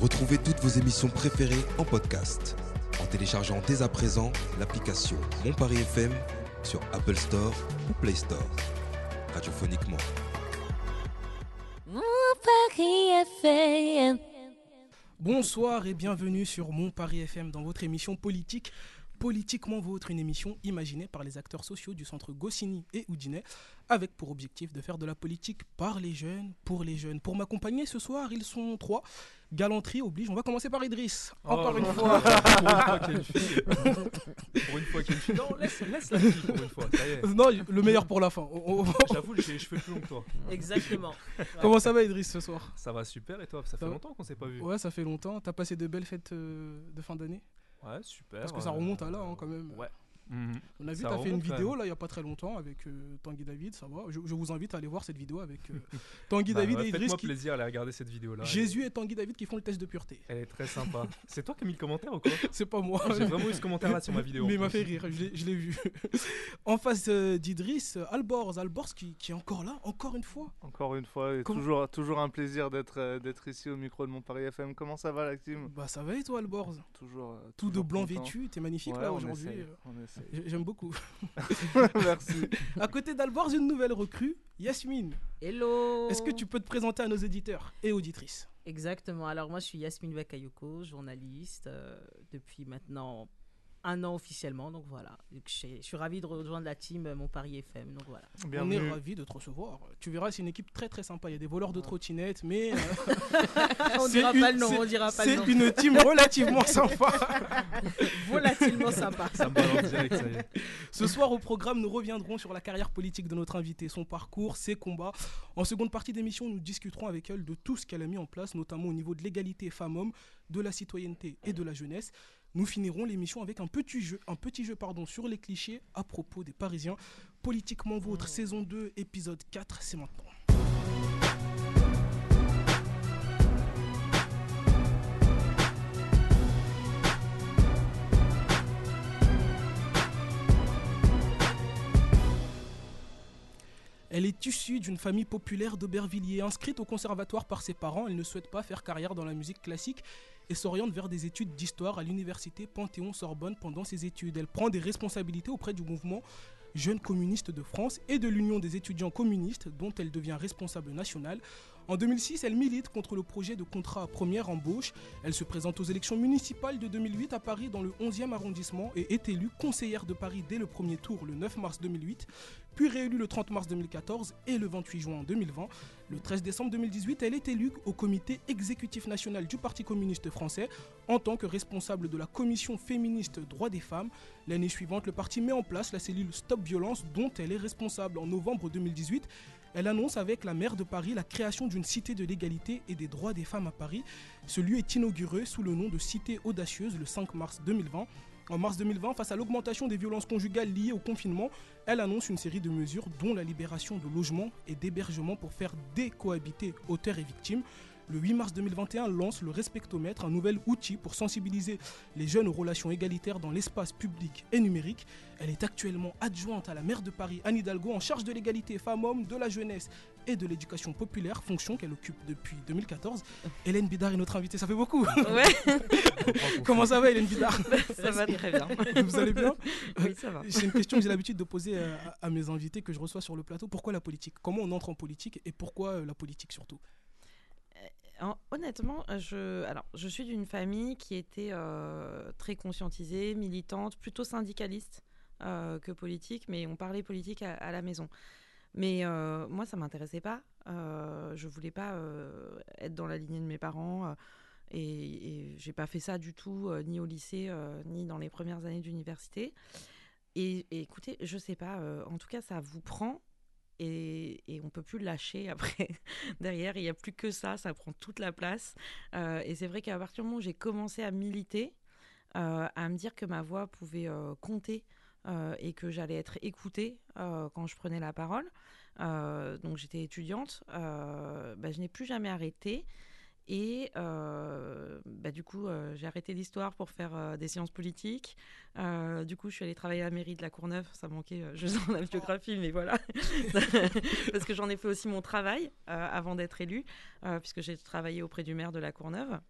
Retrouvez toutes vos émissions préférées en podcast en téléchargeant dès à présent l'application Mon Paris FM sur Apple Store ou Play Store. Radiophoniquement. Mon Paris FM. Bonsoir et bienvenue sur Mon Paris FM dans votre émission politique. Politiquement Vôtre, une émission imaginée par les acteurs sociaux du centre Goscinny et Houdinet, avec pour objectif de faire de la politique par les jeunes, pour les jeunes. Pour m'accompagner ce soir, ils sont trois. Galanterie oblige. On va commencer par Idriss. Encore Oh, une non. fois. pour une fois qu'il y a une fille. pour une fois qu'il y a une fille. Non, laisse, laisse la fille pour une fois. Ça y est. non, le meilleur pour la fin. J'avoue, j'ai les cheveux plus longs que toi. Exactement. Comment ça va Idriss ce soir? Ça va super et toi? Ça fait longtemps qu'on s'est pas vu. Ouais, ça fait longtemps. T'as passé de belles fêtes euh, de fin d'année? Ouais, super. Parce que ça euh, remonte à là, hein, quand même. Ouais. Mhm. On a vu, Ça t'as fait une vidéo là il y a pas très longtemps avec euh, Tanguy David, ça va. Je, je vous invite à aller voir cette vidéo avec euh, Tanguy Bah, David ouais, et Idriss. Faites-moi qui- plaisir à aller regarder cette vidéo là. Jésus et Tanguy David qui font le test de pureté. Elle est très sympa. C'est toi qui as mis le commentaire ou quoi C'est pas moi. J'ai vraiment eu ce commentaire là sur ma vidéo. Mais il m'a fait rire, je l'ai- vu. en face euh, d'Idriss, euh, Alborz, Alborz qui, qui est encore là, encore une fois. Encore une fois, et Comment- toujours, toujours un plaisir d'être euh, d'être ici au micro de mon Paris FM. Comment ça va, la team? Bah ça va et toi Alborz Toujours. euh, Tout de blanc content. vêtu, t'es magnifique Ouais, là on aujourd'hui. on essaye. J'ai- J'aime beaucoup. Merci. À côté d'Alborz, une nouvelle recrue, Yasmine. Hello. Est-ce que tu peux te présenter à nos éditeurs et auditrices? Exactement. Alors moi, je suis Yasmine Bakayoko, journaliste euh, depuis maintenant un an officiellement. Donc voilà. Donc, Je suis ravie de rejoindre la team euh, Mon Paris FM. Donc voilà. On est ravis de te recevoir. Tu verras, c'est une équipe très très sympa. Il y a des voleurs de trottinettes, mais euh, on C'est dira une- pas le nom. c'est- On dira pas le c'est nom. une team relativement sympa. Volatilement sympa. Ça me balance direct, ça y est. Ce soir au programme, nous reviendrons sur la carrière politique de notre invité, son parcours, ses combats. En seconde partie d'émission, nous discuterons avec elle de tout ce qu'elle a mis en place, notamment au niveau de l'égalité femmes-hommes, de la citoyenneté et de la jeunesse. Nous finirons l'émission avec un petit jeu, un petit jeu pardon, sur les clichés à propos des Parisiens. Politiquement vôtre, saison 2, épisode 4, c'est maintenant. Elle est issue d'une famille populaire d'Aubervilliers. Inscrite au conservatoire par ses parents, elle ne souhaite pas faire carrière dans la musique classique et s'oriente vers des études d'histoire à l'université Panthéon-Sorbonne pendant ses études. Elle prend des responsabilités auprès du mouvement Jeunes communistes de France et de l'Union des étudiants communistes dont elle devient responsable nationale. En 2006, elle milite contre le projet de contrat première embauche. Elle se présente aux élections municipales de 2008 à Paris dans le 11e arrondissement et est élue conseillère de Paris dès le premier tour le 9 mars 2008 puis réélue le 30 mars 2014 et le 28 juin 2020. Le 13 décembre 2018, elle est élue au comité exécutif national du Parti communiste français en tant que responsable de la commission féministe droits des femmes. L'année suivante, le parti met en place la cellule Stop Violence dont elle est responsable. En novembre 2018, elle annonce avec la maire de Paris la création d'une cité de l'égalité et des droits des femmes à Paris. Ce lieu est inauguré sous le nom de Cité Audacieuse le 5 mars 2020. En mars 2020, face à l'augmentation des violences conjugales liées au confinement, elle annonce une série de mesures dont la libération de logements et d'hébergements pour faire décohabiter auteurs et victimes. Le 8 mars 2021 lance le Respectomètre, un nouvel outil pour sensibiliser les jeunes aux relations égalitaires dans l'espace public et numérique. Elle est actuellement adjointe à la maire de Paris, Anne Hidalgo, en charge de l'égalité femmes-hommes, de la jeunesse et de l'éducation populaire, fonction qu'elle occupe depuis 2014. Hélène Bidard est notre invitée, ça fait beaucoup. Ouais, Comment ça va Hélène Bidard ça va très bien. Vous allez bien Oui, ça va. C'est une question que j'ai l'habitude de poser à, à mes invités que je reçois sur le plateau. Pourquoi la politique? Comment on entre en politique et pourquoi euh, la politique surtout? Honnêtement, je, alors, je suis d'une famille qui était euh, très conscientisée, militante, plutôt syndicaliste euh, que politique, mais on parlait politique à, la maison. Mais euh, moi, ça m'intéressait pas. Je voulais pas être dans la lignée de mes parents. et, et j'ai pas fait ça du tout, ni au lycée, ni dans les premières années d'université. Et, et écoutez, je sais pas, en tout cas, ça vous prend et, et on peut plus lâcher après. Derrière, il n'y a plus que ça, ça prend toute la place. Euh, et c'est vrai qu'à partir du moment où j'ai commencé à militer, euh, à me dire que ma voix pouvait euh, compter et que j'allais être écoutée quand je prenais la parole, donc j'étais étudiante, bah, je n'ai plus jamais arrêté. Et euh, bah, du coup, euh, j'ai arrêté l'histoire pour faire euh, des sciences politiques. Du coup, je suis allée travailler à la mairie de la Courneuve. Ça manquait juste dans la biographie, mais voilà. Parce que j'en ai fait aussi mon travail avant d'être élue, puisque j'ai travaillé auprès du maire de la Courneuve.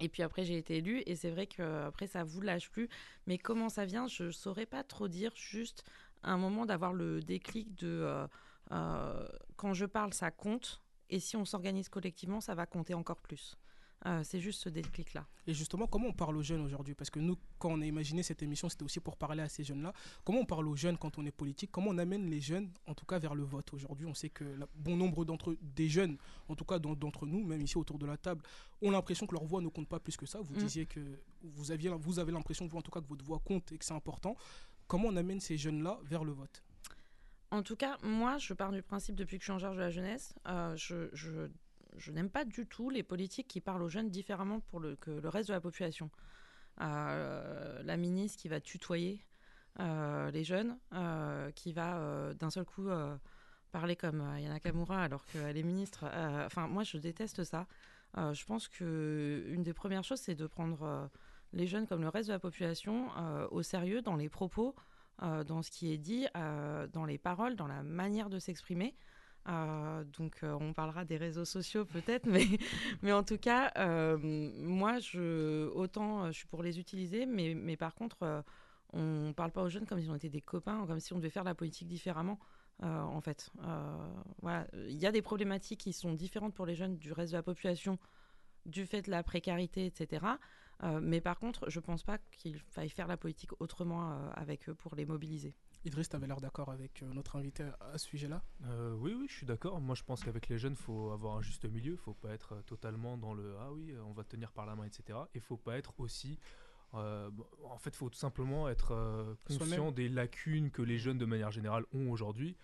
Et puis après, j'ai été élue et c'est vrai qu'après, ça vous lâche plus. Mais comment ça vient, je ne saurais pas trop dire. Juste un moment d'avoir le déclic de quand je parle, ça compte. Et si on s'organise collectivement, ça va compter encore plus. Euh, c'est juste ce déclic-là. Et justement, comment on parle aux jeunes aujourd'hui? Parce que nous, quand on a imaginé cette émission, c'était aussi pour parler à ces jeunes-là. Comment on parle aux jeunes quand on est politique? Comment on amène les jeunes, en tout cas, vers le vote? Aujourd'hui, on sait que la- bon nombre d'entre des jeunes, en tout cas d'en- d'entre nous, même ici autour de la table, ont l'impression que leur voix ne compte pas plus que ça. Vous Mm. disiez que vous, aviez, vous avez l'impression, vous, en tout cas, que votre voix compte et que c'est important. Comment on amène ces jeunes-là vers le vote? En tout cas, moi, je pars du principe depuis que je suis en charge de la jeunesse, euh, je, n'aime pas du tout les politiques qui parlent aux jeunes différemment pour que le reste de la population. Euh, la ministre qui va tutoyer euh, les jeunes, qui va d'un seul coup parler comme Yana Kamura alors qu'elle est ministre. Enfin, moi, je déteste ça. Je pense que une des premières choses, c'est de prendre les jeunes comme le reste de la population au sérieux dans les propos dans ce qui est dit, euh, dans les paroles, dans la manière de s'exprimer. Euh, donc euh, on parlera des réseaux sociaux peut-être, mais, en tout cas, euh, moi, autant euh, je suis pour les utiliser, mais, par contre, euh, on ne parle pas aux jeunes comme si on était des copains, comme si on devait faire la politique différemment. euh, en fait, Euh, il y a des problématiques qui sont différentes pour les jeunes du reste de la population, du fait de la précarité, etc. Euh, mais par contre, je pense pas qu'il faille faire la politique autrement euh, avec eux pour les mobiliser. Idriss, tu avais l'air d'accord avec euh, notre invité à, ce sujet-là? Euh, oui, oui, je suis d'accord. Moi, je pense qu'avec les jeunes, il faut avoir un juste milieu. Il faut pas être totalement dans le ah oui, on va te tenir par la main, etc. Et il faut pas être aussi. euh, en fait, il faut tout simplement être euh, conscient des lacunes que les jeunes, de manière générale, ont aujourd'hui.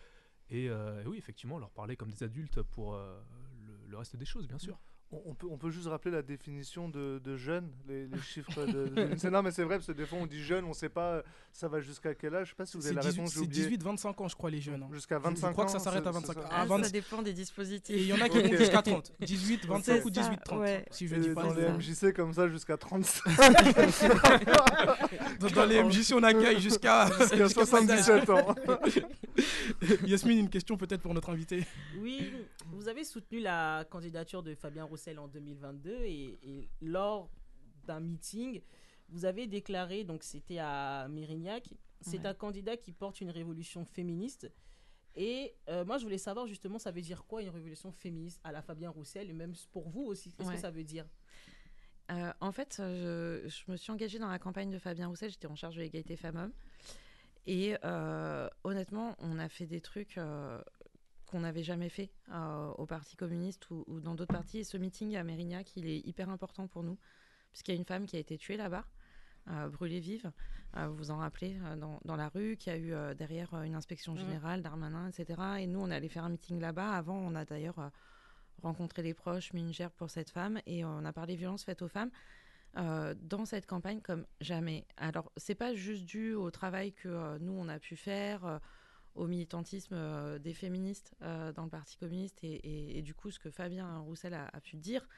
Et, euh, et oui, effectivement, leur parler comme des adultes pour euh, le, le reste des choses, bien sûr. On, peut, on peut juste rappeler la définition de, de jeune, les, les chiffres de, de. Non, mais c'est vrai, parce que des fois on dit jeune, on sait pas euh, ça va jusqu'à quel âge. Je sais pas si vous avez C'est la 18 réponse, j'ai c'est oublié. 18-25 ans, je crois, les jeunes. hein. Jusqu'à Je- je 25 ans. crois que ça s'arrête à c'est- 25 c'est ça. ans. Ah, à 20 ça dépend des dispositifs. Et il y en a qui vont Ok. jusqu'à 30. 18, 25 C'est ou ça, 18, 30. ouais. Si je dis pas dans les ça. MJC comme ça jusqu'à 35. Dans, dans les MJC, on accueille jusqu'à Jusqu'à jusqu'à pas d'âge. 77 ans. Yasmine, une question peut-être pour notre invité. Oui, vous avez soutenu la candidature de Fabien Roussel en 2022 et, et lors d'un meeting, vous avez déclaré, donc c'était à Mérignac, c'est Ouais. un candidat qui porte une révolution féministe. Et euh, moi, je voulais savoir justement, ça veut dire quoi une révolution féministe à la Fabien Roussel et même pour vous aussi, qu'est-ce Ouais. que ça veut dire? Euh, en fait, euh, je, je me suis engagée dans la campagne de Fabien Roussel. J'étais en charge de l'égalité femmes-hommes. Et euh, honnêtement, on a fait des trucs qu'on n'avait jamais fait euh, au Parti communiste ou, ou dans d'autres partis. Et ce meeting à Mérignac, il est hyper important pour nous, puisqu'il y a une femme qui a été tuée là-bas, euh, brûlée vive. Euh, vous vous en rappelez, dans, dans la rue, qui a eu derrière une inspection générale, Darmanin, etc. Et nous, on allait faire un meeting là-bas. Avant, on a d'ailleurs rencontré les proches, mis une gerbe pour cette femme, et on a parlé violences faites aux femmes. euh, dans cette campagne comme jamais. Alors, c'est pas juste dû au travail que euh, nous on a pu faire, au militantisme euh, des féministes euh, dans le Parti communiste et, du coup ce que Fabien Roussel a, pu dire,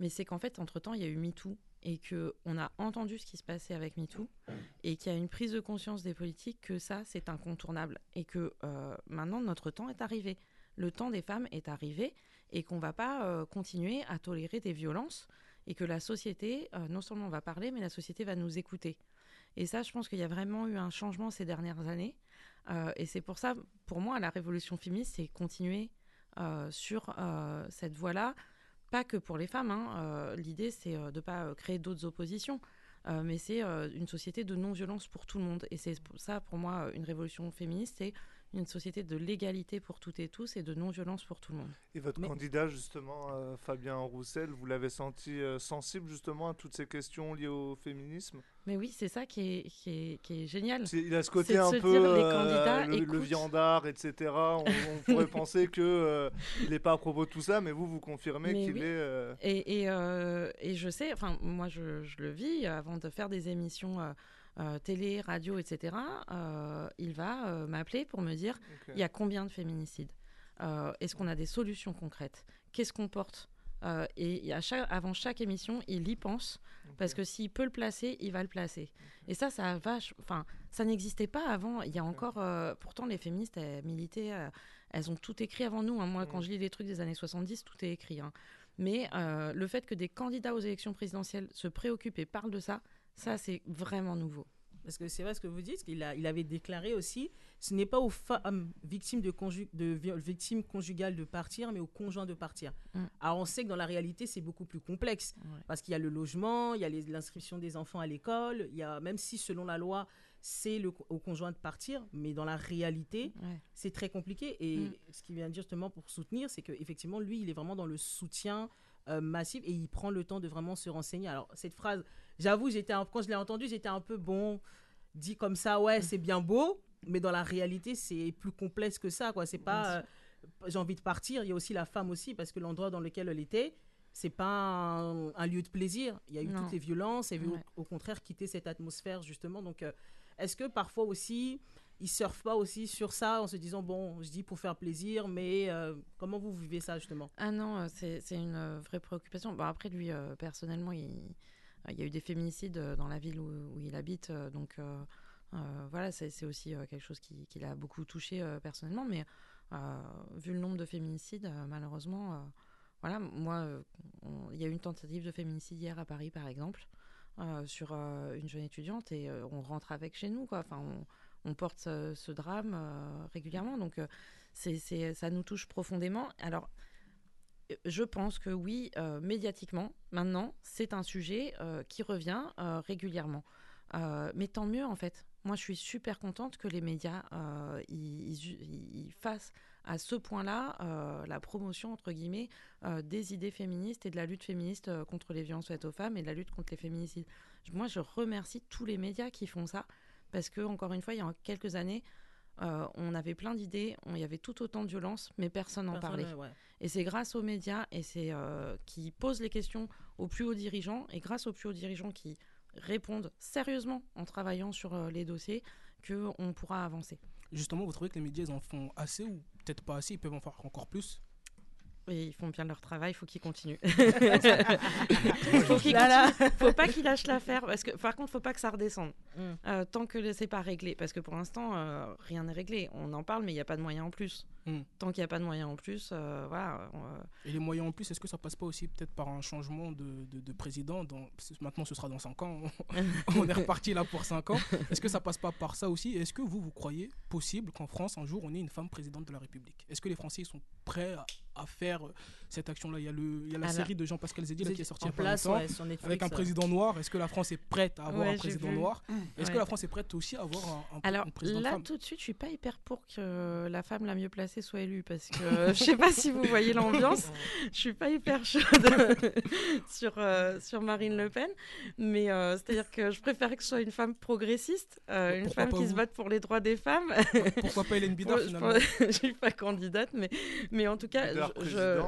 mais c'est qu'en fait entre temps il y a eu MeToo et que on a entendu ce qui se passait avec MeToo et qu'il y a une prise de conscience des politiques que ça c'est incontournable et que euh, maintenant notre temps est arrivé. Le temps des femmes est arrivé et qu'on va pas continuer à tolérer des violences et que la société, non seulement va parler, mais la société va nous écouter. Et ça, je pense qu'il y a vraiment eu un changement ces dernières années. Euh, et c'est pour ça, pour moi, la révolution féministe, c'est continuer euh, sur euh, cette voie-là. Pas que pour les femmes. hein. L'idée, c'est de ne pas créer d'autres oppositions. Mais c'est une société de non-violence pour tout le monde. Et c'est ça, pour moi, une révolution féministe, c'est une société de l'égalité pour toutes et tous et de non-violence pour tout le monde. Et votre Mais- candidat, justement, euh, Fabien Roussel, vous l'avez senti euh, sensible justement à toutes ces questions liées au féminisme? Mais oui, c'est ça qui est, qui est, qui est génial. Il a ce côté un peu dire, les euh, candidats le, viandard, etc. On, on pourrait penser que euh, il n'est pas à propos de tout ça, mais vous, vous confirmez qu'il oui. est. euh, Et, et, euh, et je sais, enfin, moi, je, je le vis, avant de faire des émissions euh, télé, radio, etc., euh, il va euh, m'appeler pour me dire il y a combien de féminicides Est-ce qu'on a des solutions concrètes? Qu'est-ce qu'on porte? Et à chaque, avant chaque émission, il y pense, parce que s'il peut le placer, il va le placer. Et ça, ça, enfin, ça n'existait pas avant. Il y a encore, pourtant, les féministes, elles militaient, elles ont tout écrit avant nous. hein. Moi, quand je lis les trucs des années 70, tout est écrit. hein. Mais euh, le fait que des candidats aux élections présidentielles se préoccupent et parlent de ça, ça, c'est vraiment nouveau. Parce que c'est vrai ce que vous dites, qu'il a, il avait déclaré aussi, ce n'est pas aux femmes victimes de, conju- de victimes conjugales de partir, mais aux conjoints de partir. Mm. Alors on sait que dans la réalité, c'est beaucoup plus complexe, Ouais. parce qu'il y a le logement, il y a l'inscription des enfants à l'école, il y a, même si selon la loi, c'est au conjoint de partir, mais dans la réalité, Ouais. c'est très compliqué. Et Mm. ce qu'il vient de dire justement pour soutenir, c'est qu'effectivement, lui, il est vraiment dans le soutien euh, massif et il prend le temps de vraiment se renseigner. Alors, cette phrase, j'avoue, j'étais un- quand je l'ai entendue, j'étais un peu bon, dit comme ça, ouais, Mm. c'est bien beau, mais dans la réalité, c'est plus complexe que ça, quoi. C'est pas, euh, j'ai envie de partir. Il y a aussi la femme aussi, parce que l'endroit dans lequel elle était, c'est pas un, un lieu de plaisir. Il y a eu Non. toutes les violences. Elle veut Ouais. au, au contraire quitter cette atmosphère, justement. Donc, euh, est-ce que parfois aussi, ils surfent pas aussi sur ça en se disant, bon, je dis pour faire plaisir, mais euh, comment vous vivez ça, justement? Ah non, euh, c'est une euh, vraie préoccupation. Bon, après, lui, personnellement, il, y a eu des féminicides dans la ville où, il habite. donc, voilà, c'est aussi quelque chose qui, qui l'a beaucoup touché personnellement. Mais vu le nombre de féminicides, malheureusement, voilà, moi, il y a eu une tentative de féminicide hier à Paris, par exemple, sur une jeune étudiante. Et on rentre avec chez nous, quoi. Enfin, on, on porte ce, ce drame euh, régulièrement. Donc, euh, c'est ça nous touche profondément. Alors, je pense que oui, euh, médiatiquement, maintenant, c'est un sujet euh, qui revient euh, régulièrement. Euh, mais tant mieux, en fait. Moi, je suis super contente que les médias euh, fassent à ce point-là euh, la promotion, entre guillemets, euh, des idées féministes et de la lutte féministe euh, contre les violences faites aux femmes et de la lutte contre les féminicides. Moi, je remercie tous les médias qui font ça parce que, encore une fois, il y a quelques années, euh, on avait plein d'idées, on- il y avait tout autant de violence, mais personne n'en parlait. ouais. Et c'est grâce aux médias et c'est euh, qui posent les questions aux plus hauts dirigeants et grâce aux plus hauts dirigeants qui répondent sérieusement en travaillant sur euh, les dossiers que on pourra avancer. Justement, vous trouvez que les médias, ils en font assez ou peut-être pas assez Ils peuvent en faire encore plus? Et ils font bien leur travail, il faut qu'ils continuent. faut qu'ils faut pas qu'ils lâchent l'affaire parce que par contre, faut pas que ça redescende Mm. Euh, tant que c'est pas réglé parce que pour l'instant euh, rien n'est réglé. On en parle mais il n'y a pas de moyens en plus. Mm. Tant qu'il n'y a pas de moyens en plus, euh, voilà. on, euh, Et les moyens en plus, est-ce que ça passe pas aussi peut-être par un changement de, de- de président dans, Maintenant, ce sera dans 5 ans. On est reparti là pour 5 ans. Est-ce que ça passe pas par ça aussi? Est-ce que vous, vous croyez possible qu'en France, un jour, on ait une femme présidente de la République? Est-ce que les Français ils sont prêts à, à faire euh, cette action-là? Il y a, le, il y a la Alors, série de Jean-Pascal Zedi là, qui est sortie en il y a pas place longtemps. ouais, sur Netflix, Avec un euh. président noir, est-ce que la France est prête à avoir Ouais, un président vu. noir? Est-ce que la France est prête aussi à avoir un, un- Alors une présidente là, femme? tout de suite, je suis pas hyper pour que la femme la mieux placée soit élue parce que je sais pas si vous voyez l'ambiance. Je suis pas hyper chaude sur euh, sur Marine Le Pen, mais euh, c'est-à-dire que je préférais que ce soit une femme progressiste, euh, une Pourquoi femme qui se batte pour les droits des femmes. Pourquoi pas Hélène Bidard je finalement je suis pas candidate, mais mais en tout cas, je,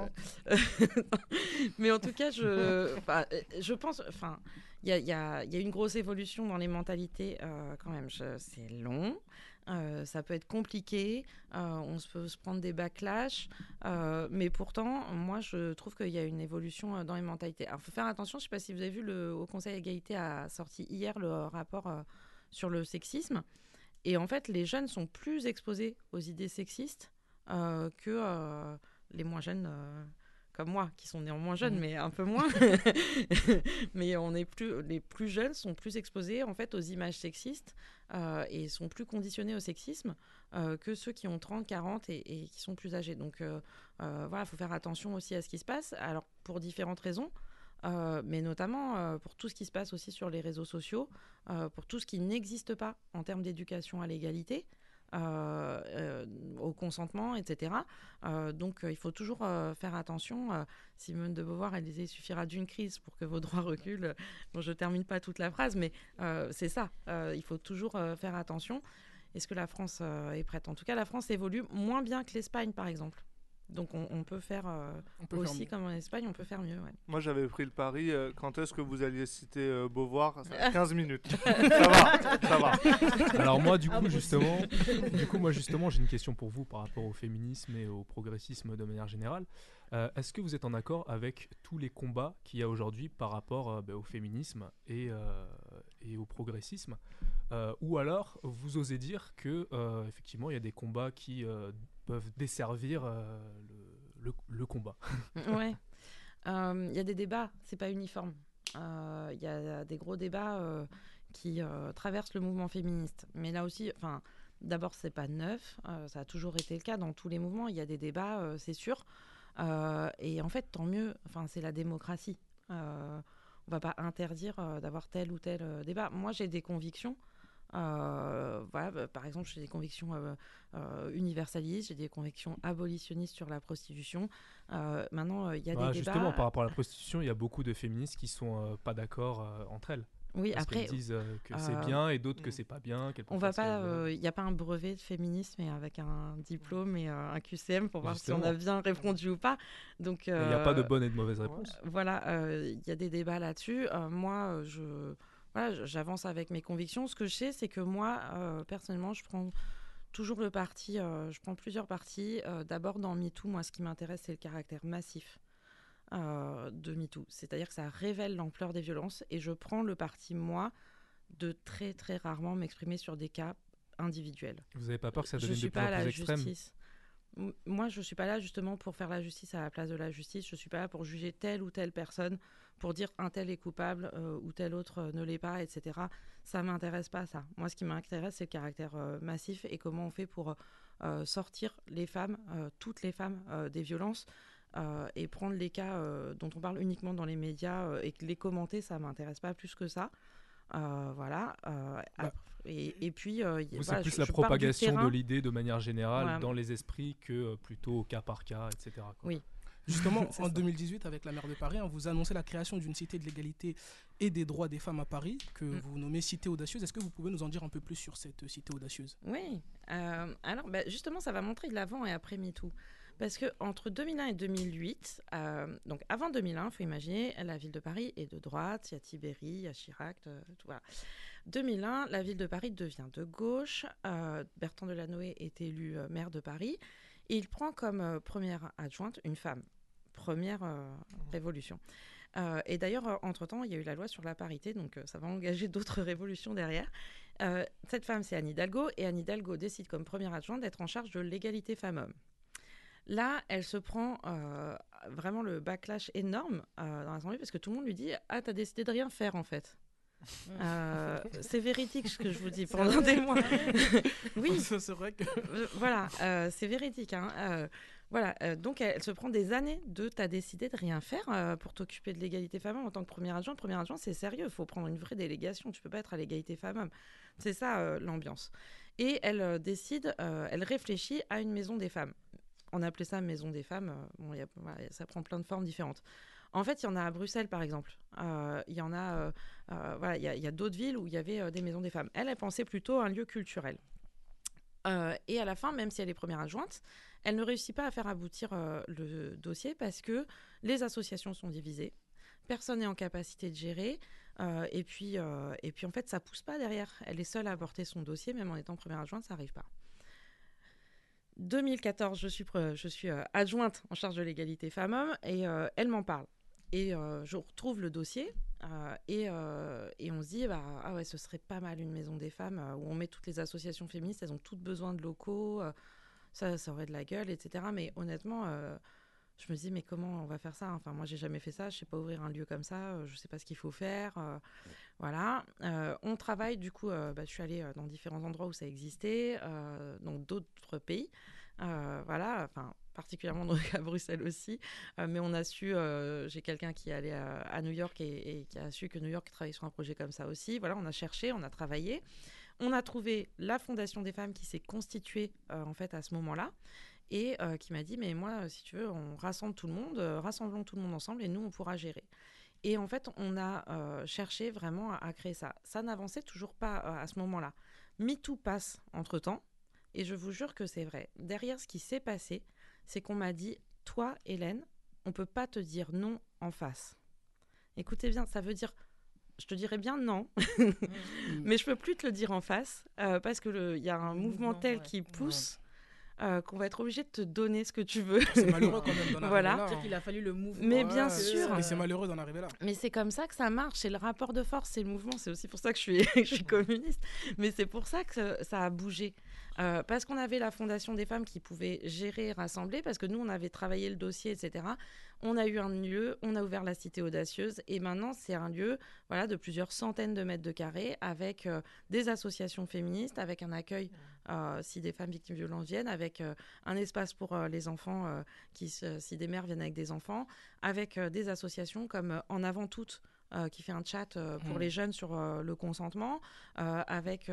mais en tout cas, je, euh, je pense, enfin, il y a, il y y a une grosse évolution dans les mentalités euh, quand même. C'est long. Euh, ça peut être compliqué, euh, on peut se prendre des backlash, euh, mais pourtant, moi, je trouve qu'il y a une évolution dans les mentalités. Alors, faut faire attention. Je sais pas si vous avez vu le Haut Conseil égalité a sorti hier le rapport sur le sexisme, et en fait, les jeunes sont plus exposés aux idées sexistes que les moins jeunes. Comme moi, qui sont néanmoins jeunes, Mhm. mais un peu moins. mais on est plus, les plus jeunes sont plus exposés en fait aux images sexistes euh, et sont plus conditionnés au sexisme euh, que ceux qui ont 30, 40 et, et qui sont plus âgés. Donc euh, voilà, il faut faire attention aussi à ce qui se passe. Alors pour différentes raisons. mais notamment pour tout ce qui se passe aussi sur les réseaux sociaux, pour tout ce qui n'existe pas en termes d'éducation à l'égalité, au consentement, etc. Euh, donc euh, il faut toujours euh, faire attention. Euh, Simone de Beauvoir, elle disait il suffira d'une crise pour que vos droits reculent. Bon, je termine pas toute la phrase, mais euh, c'est ça. Euh, il faut toujours euh, faire attention. Est-ce que la France euh, est prête? En tout cas, la France évolue moins bien que l'Espagne, par exemple. Donc on, on peut faire euh, On peut faire aussi comme en Espagne, on peut faire mieux. ouais. Moi, j'avais pris le pari. euh, quand est-ce que vous alliez citer euh, Beauvoir? Ça- 15 minutes. ça va, ça va. Alors moi, du Ah, coup, justement, du coup, moi, justement, j'ai une question pour vous par rapport au féminisme et au progressisme de manière générale. Euh, Est-ce que vous êtes en accord avec tous les combats qu'il y a aujourd'hui par rapport euh, bah, au féminisme et, euh, et au progressisme? Euh, Ou alors, vous osez dire que euh, effectivement, il y a des combats qui, euh, peuvent desservir euh, le, combat. Ouais. Euh, Il y a des débats, c'est pas uniforme. Euh, Il y a des gros débats euh, qui euh, traversent le mouvement féministe. Mais là aussi, enfin, d'abord, c'est pas neuf. euh, ça a toujours été le cas dans tous les mouvements. Il y a des débats, euh, c'est sûr. Euh, et en fait, tant mieux. Enfin, c'est la démocratie. Euh, on va pas interdire euh, d'avoir tel ou tel euh, débat. Moi, j'ai des convictions. Euh, voilà, bah, par exemple, j'ai des convictions euh, euh, universalistes, j'ai des convictions abolitionnistes sur la prostitution. Maintenant, il y a Voilà, des débats. justement, par rapport à la prostitution, il y a beaucoup de féministes qui sont pas d'accord entre elles. Oui, Parce après, qu'elles disent euh, que c'est euh, bien et d'autres que c'est pas bien. on va pas. Il n'y a pas un brevet de féminisme et avec un diplôme et un QCM pour voir si on Justement. a bien répondu ou pas. Donc, Il n'y a pas de bonne et de mauvaise réponse. Voilà, il y a des débats là-dessus. Moi, je, voilà, je- j'avance avec mes convictions. Ce que je sais, c'est que moi, euh, personnellement, je prends toujours le parti, euh, je prends plusieurs partis. Euh, D'abord, dans MeToo, moi, ce qui m'intéresse, c'est le caractère massif de MeToo. C'est-à-dire que ça révèle l'ampleur des violences. Et je prends le parti, moi, de très, très rarement m'exprimer sur des cas individuels Vous n'avez pas peur que ça je devienne de suis plus pas à la plus extrême? justice. Moi, je suis pas là justement pour faire la justice à la place de la justice. Je suis pas là pour juger telle ou telle personne, pour dire un tel est coupable euh, ou tel autre euh, ne l'est pas, etc. Ça m'intéresse pas ça. Moi, ce qui m'intéresse, c'est le caractère euh, massif et comment on fait pour sortir les femmes, toutes les femmes, des violences. et prendre les cas dont on parle uniquement dans les médias et les commenter, ça m'intéresse pas plus que ça. Euh, voilà. euh, Bah, et, et puis, euh, c'est voilà, plus je- la je propagation de l'idée de manière générale Voilà. dans les esprits que plutôt au cas par cas, etc. quoi. Oui. Justement, en ça. 2018, avec la maire de Paris, hein, vous annoncez la création d'une cité de l'égalité et des droits des femmes à Paris, que Mm. vous nommez Cité Audacieuse. Est-ce que vous pouvez nous en dire un peu plus sur cette cité audacieuse? Oui. euh, alors, bah, justement, ça va montrer de l'avant et après MeToo. Parce que entre 2001 et 2008, euh, donc avant 2001, il faut imaginer, la ville de Paris est de droite, il y a Tibéri, il y a Chirac, euh, tout voilà. 2001, la ville de Paris devient de gauche. euh, Bertrand Delanoë est élu euh, maire de Paris. Et il prend comme euh, première adjointe une femme. Première euh, révolution. Euh, et d'ailleurs, euh, entre-temps, il y a eu la loi sur la parité, donc ça va engager d'autres révolutions derrière. Cette femme, c'est Anne Hidalgo, et Anne Hidalgo décide comme première adjointe d'être en charge de l'égalité femmes-hommes. Là, elle se prend euh, vraiment le backlash énorme euh, dans l'Assemblée parce que tout le monde lui dit Ah, t'as décidé de rien faire en fait. Euh, c'est véridique ce que je vous dis pendant des mois. oui, c'est vrai que. voilà, c'est véridique. hein. Voilà, euh, donc elle, se prend des années de t'as décidé de rien faire euh, pour t'occuper de l'égalité femmes-hommes en tant que première adjointe. Première adjointe, c'est sérieux, il faut prendre une vraie délégation. Tu peux pas être à l'égalité femmes-hommes. C'est ça euh, l'ambiance. Et elle décide, elle réfléchit à une maison des femmes. On appelait ça maison des femmes. bon, ça prend plein de formes différentes. En fait, il y en a à Bruxelles, par exemple. Il y en a, voilà, il y a, a d'autres villes où il y avait des maisons des femmes. Elle, elle pensait plutôt à un lieu culturel. Euh, et à la fin, même si elle est première adjointe, elle ne réussit pas à faire aboutir euh, le dossier parce que les associations sont divisées, personne n'est en capacité de gérer, euh, et, puis, et puis en fait, ça pousse pas derrière. Elle est seule à porter son dossier, même en étant première adjointe, ça n'arrive pas. 2014, je suis, adjointe en charge de l'égalité femmes-hommes et elle m'en parle. Et je retrouve le dossier et, euh, et on se dit bah, ah ouais, ce serait pas mal une maison des femmes euh, où on met toutes les associations féministes, elles ont toutes besoin de locaux, euh, ça, ça aurait de la gueule, etc. Mais honnêtement, euh, je me dis mais comment on va faire ça? Enfin, moi j'ai jamais fait ça, je sais pas ouvrir un lieu comme ça, euh, je sais pas ce qu'il faut faire. euh, voilà. Euh, on travaille, du coup, euh, bah, je suis allée euh, dans différents endroits où ça existait, euh, dans d'autres pays. Euh, voilà, enfin, particulièrement à Bruxelles aussi. Euh, mais on a su, euh, j'ai quelqu'un qui est allé à, New York et, qui a su que New York travaillait sur un projet comme ça aussi. Voilà, on a cherché, on a travaillé. On a trouvé la Fondation des femmes qui s'est constituée euh, en fait à ce moment-là et qui m'a dit mais moi si tu veux on rassemble tout le monde, rassemblons tout le monde ensemble et nous on pourra gérer. Et en fait on a cherché vraiment à, à créer ça. Ça n'avançait toujours pas à ce moment-là. MeToo passe entre temps et je vous jure que c'est vrai. Derrière ce qui s'est passé, c'est qu'on m'a dit toi Hélène, on peut pas te dire non en face. Écoutez bien, ça veut dire je te dirais bien non, mais je peux plus te le dire en face euh, parce que il y a un Le mouvement, mouvement, tel ouais. qui pousse euh, qu'on va être obligé de te donner ce que tu veux. C'est malheureux quand même d'en arriver Voilà. là. C'est hein. qu'il a fallu le mouvement. Mais bien sûr. Et c'est malheureux d'en arriver là. Mais c'est comme ça que ça marche, c'est le rapport de force, c'est le mouvement. C'est aussi pour ça que je suis, je suis communiste. Mais c'est pour ça que ça a bougé. Euh, parce qu'on avait la Fondation des femmes qui pouvait gérer, rassembler, parce que nous, on avait travaillé le dossier, etc. On a eu un lieu, on a ouvert la Cité Audacieuse, et maintenant, c'est un lieu voilà, de plusieurs centaines de mètres de carrés, avec euh, des associations féministes, avec un accueil euh, si des femmes victimes de violences viennent, avec un espace pour les enfants, qui, si des mères viennent avec des enfants, avec des associations comme En Avant Toutes, euh, qui fait un chat euh, pour Mhm. les jeunes sur euh, le consentement, avec,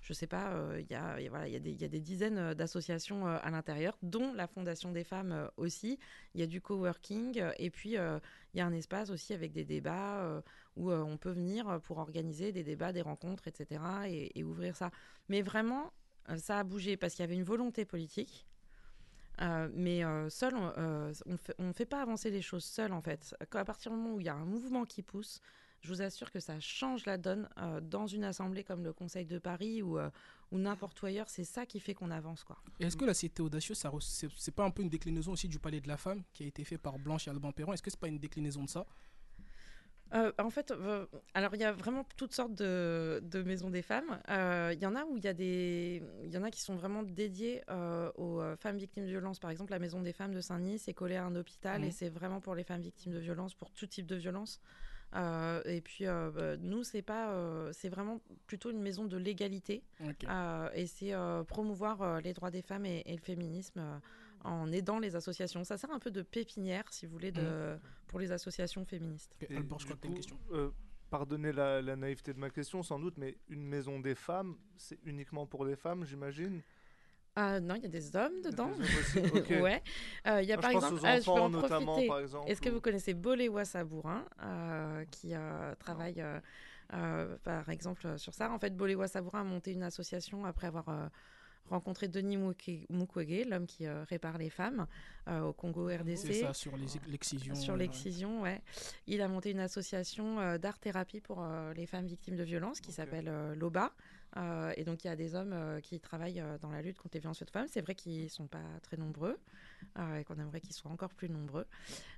je sais pas, il y, a, y a- voilà, y, a des- y a des dizaines d'associations à l'intérieur, dont la Fondation des femmes aussi. Il y a du coworking, et puis il y a un espace aussi avec des débats où on peut venir pour organiser des débats, des rencontres, etc., et, et ouvrir ça. Mais vraiment, ça a bougé parce qu'il y avait une volonté politique. Euh, mais euh, seul, on euh, ne fait pas avancer les choses seul en fait. À partir du moment où il y a un mouvement qui pousse, je vous assure que ça change la donne dans une assemblée comme le Conseil de Paris ou, ou n'importe où ailleurs. C'est ça qui fait qu'on avance. Quoi. Est-ce que la Cité Audacieuse, ça c'est pas un peu une déclinaison aussi du Palais de la Femme qui a été fait par Blanche et Alban Perron? Est-ce que c'est pas une déclinaison de ça? Euh, en fait, euh, alors il y a vraiment toutes sortes de, de maisons des femmes. Euh, Il y en a où il y a des, il y en a qui sont vraiment dédiées aux femmes victimes de violences. Par exemple, la maison des femmes de Saint-Denis, c'est collé à un hôpital et c'est vraiment pour les femmes victimes de violences, pour tout type de violence. Euh, et puis euh, bah, nous, c'est pas, euh, c'est vraiment plutôt une maison de l'égalité et c'est promouvoir les droits des femmes et, et le féminisme en aidant les associations. Ça sert un peu de pépinière, si vous voulez, de, pour les associations féministes. Ok, Et Albert, je du crois que une question. euh, pardonnez la, la naïveté de ma question, sans doute, mais une maison des femmes, c'est uniquement pour les femmes, j'imagine? Ah non, il y a des hommes dedans. Ouais. Euh, Il y a par je pense exemple, aux ah, je peux enfants en notamment, profiter. par exemple. Est-ce que ou- vous connaissez Boléwa Sabourin, euh, qui euh, travaille euh, euh, par exemple euh, sur ça? En fait, Boléwa Sabourin a monté une association après avoir euh, rencontré Denis Mukwege, l'homme qui euh, répare les femmes euh, au Congo RDC. C'est ça, sur l'excision. Sur euh, l'excision, ouais. Il a monté une association d'art-thérapie pour les femmes victimes de violences qui s'appelle LOBA. Et donc, il y a des hommes qui travaillent dans la lutte contre les violences faites aux femmes. C'est vrai qu'ils ne sont pas très nombreux et qu'on aimerait qu'ils soient encore plus nombreux.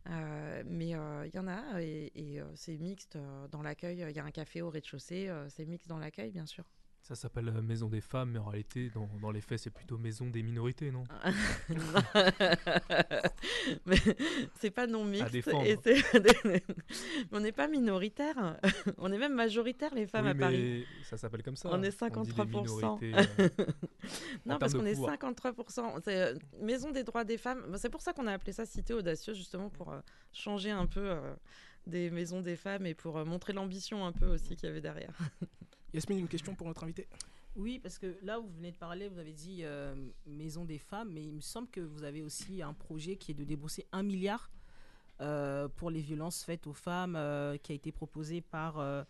Mais il y en a et, et, c'est mixte dans l'accueil. Il y a un café au rez-de-chaussée. c'est mixte dans l'accueil, bien sûr. Ça s'appelle euh, Maison des femmes, mais en réalité, dans, dans les faits, c'est plutôt Maison des minorités, non? Mais c'est pas non mixte. défendre. et c'est- mais on n'est pas minoritaire. on est même majoritaire, les femmes Oui, à Paris. ça s'appelle comme ça. On est dit des 53%. minorités, euh, Non, parce qu'on est pouvoir. 53%. C'est euh, Maison des droits des femmes. C'est pour ça qu'on a appelé ça Cité audacieuse, justement, pour euh, changer un peu euh, des maisons des femmes et pour euh, montrer l'ambition un peu aussi qu'il y avait derrière. Yasmine, une question pour notre invité Oui, parce que là, vous venez de parler, vous avez dit euh, Maison des femmes, mais il me semble que vous avez aussi un projet qui est de débourser un milliard euh, pour les violences faites aux femmes, euh, qui a été proposé par euh,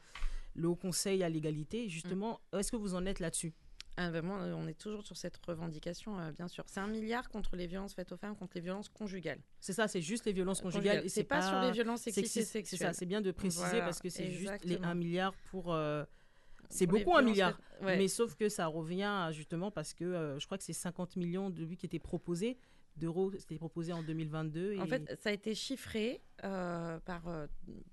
le Haut Conseil à l'égalité. Justement, est-ce que vous en êtes là-dessus? Ah, vraiment, euh, on est toujours sur cette revendication, euh, bien sûr. C'est un milliard contre les violences faites aux femmes, contre les violences conjugales. C'est ça, c'est juste les violences conjugales. et C'est pas, sur les violences sexistes et sexistes. C'est sexuelles. ça, c'est bien de préciser Voilà, parce que c'est juste les exactement. 1 milliard pour. euh, c'est beaucoup un milliard. ouais. Mais sauf que ça revient à, justement parce que euh, je crois que c'est 50 millions de lui qui étaient proposés d'euros, c'était proposé en 2022. Et... En fait, ça a été chiffré euh, par euh,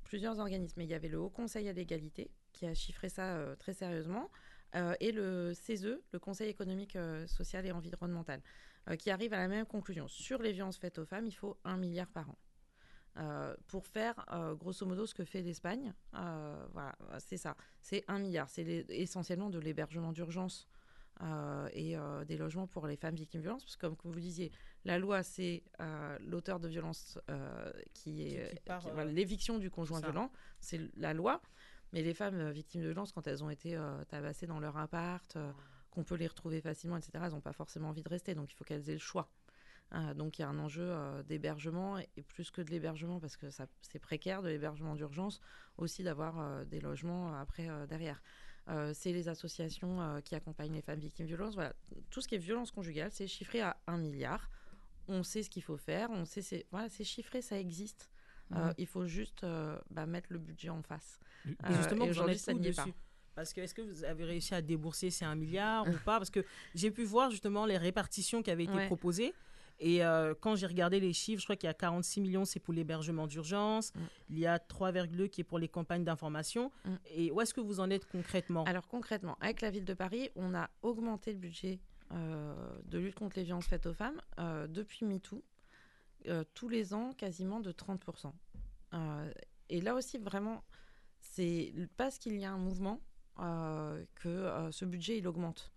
plusieurs organismes. Il y avait le Haut Conseil à l'égalité qui a chiffré ça très sérieusement et le CESE, le Conseil économique, social et environnemental, qui arrive à la même conclusion. Sur les violences faites aux femmes, il faut un milliard par an. Euh, pour faire euh, grosso modo ce que fait l'Espagne, Euh, voilà, c'est ça. C'est un milliard. C'est essentiellement de l'hébergement d'urgence et des logements pour les femmes victimes de violences. Parce que comme, comme vous disiez, la loi, c'est l'auteur de violence qui est voilà, l'éviction du conjoint ça. violent. C'est la loi. Mais les femmes victimes de violence, quand elles ont été tabassées dans leur appart, qu'on peut les retrouver facilement, etc., elles n'ont pas forcément envie de rester. Donc il faut qu'elles aient le choix. Euh, donc il y a un enjeu euh, d'hébergement et, et plus que de l'hébergement parce que ça- c'est précaire de l'hébergement d'urgence aussi d'avoir euh, des logements après derrière. C'est les associations qui accompagnent les femmes victimes de violences. Voilà, tout ce qui est violence conjugale, c'est chiffré à un milliard. On sait ce qu'il faut faire, on sait c'est voilà, c'est chiffré, ça existe. Euh, Mhm. il faut juste euh, bah, mettre le budget en face. Et Euh, justement, et vous en aujourd'hui, êtes ça n'y est pas. Parce que est-ce que vous avez réussi à débourser ces 1 milliard ou pas? Parce que j'ai pu voir justement les répartitions qui avaient été Ouais. proposées. Et euh, quand j'ai regardé les chiffres, je crois qu'il y a 46 millions, c'est pour l'hébergement d'urgence. Mm. Il y a 3,2 qui est pour les campagnes d'information. Mm. Et où est-ce que vous en êtes concrètement? Alors concrètement, avec la ville de Paris, on a augmenté le budget euh, de lutte contre les violences faites aux femmes euh, depuis MeToo, euh, tous les ans quasiment de 30%. Euh, et là aussi, vraiment, c'est parce qu'il y a un mouvement que ce budget, il augmente.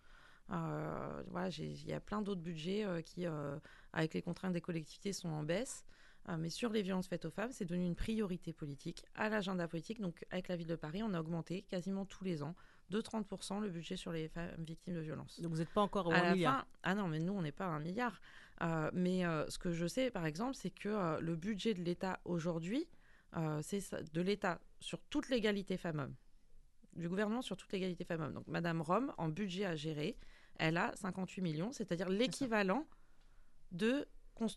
Euh, voilà, il y a plein d'autres budgets euh, qui, euh, avec les contraintes des collectivités, sont en baisse. Euh, mais sur les violences faites aux femmes, c'est devenu une priorité politique à l'agenda politique. Donc, avec la ville de Paris, on a augmenté quasiment tous les ans de 30% le budget sur les femmes victimes de violences. Donc vous n'êtes pas encore au À la milliard. fin, ah non, mais nous, on n'est pas à un milliard. Euh, mais euh, ce que je sais, par exemple, c'est que euh, le budget de l'État aujourd'hui, c'est de l'État sur toute l'égalité femmes-hommes, du gouvernement sur toute l'égalité femmes-hommes. Donc, Madame Rome, en budget à gérer, elle a 58 millions, c'est-à-dire l'équivalent de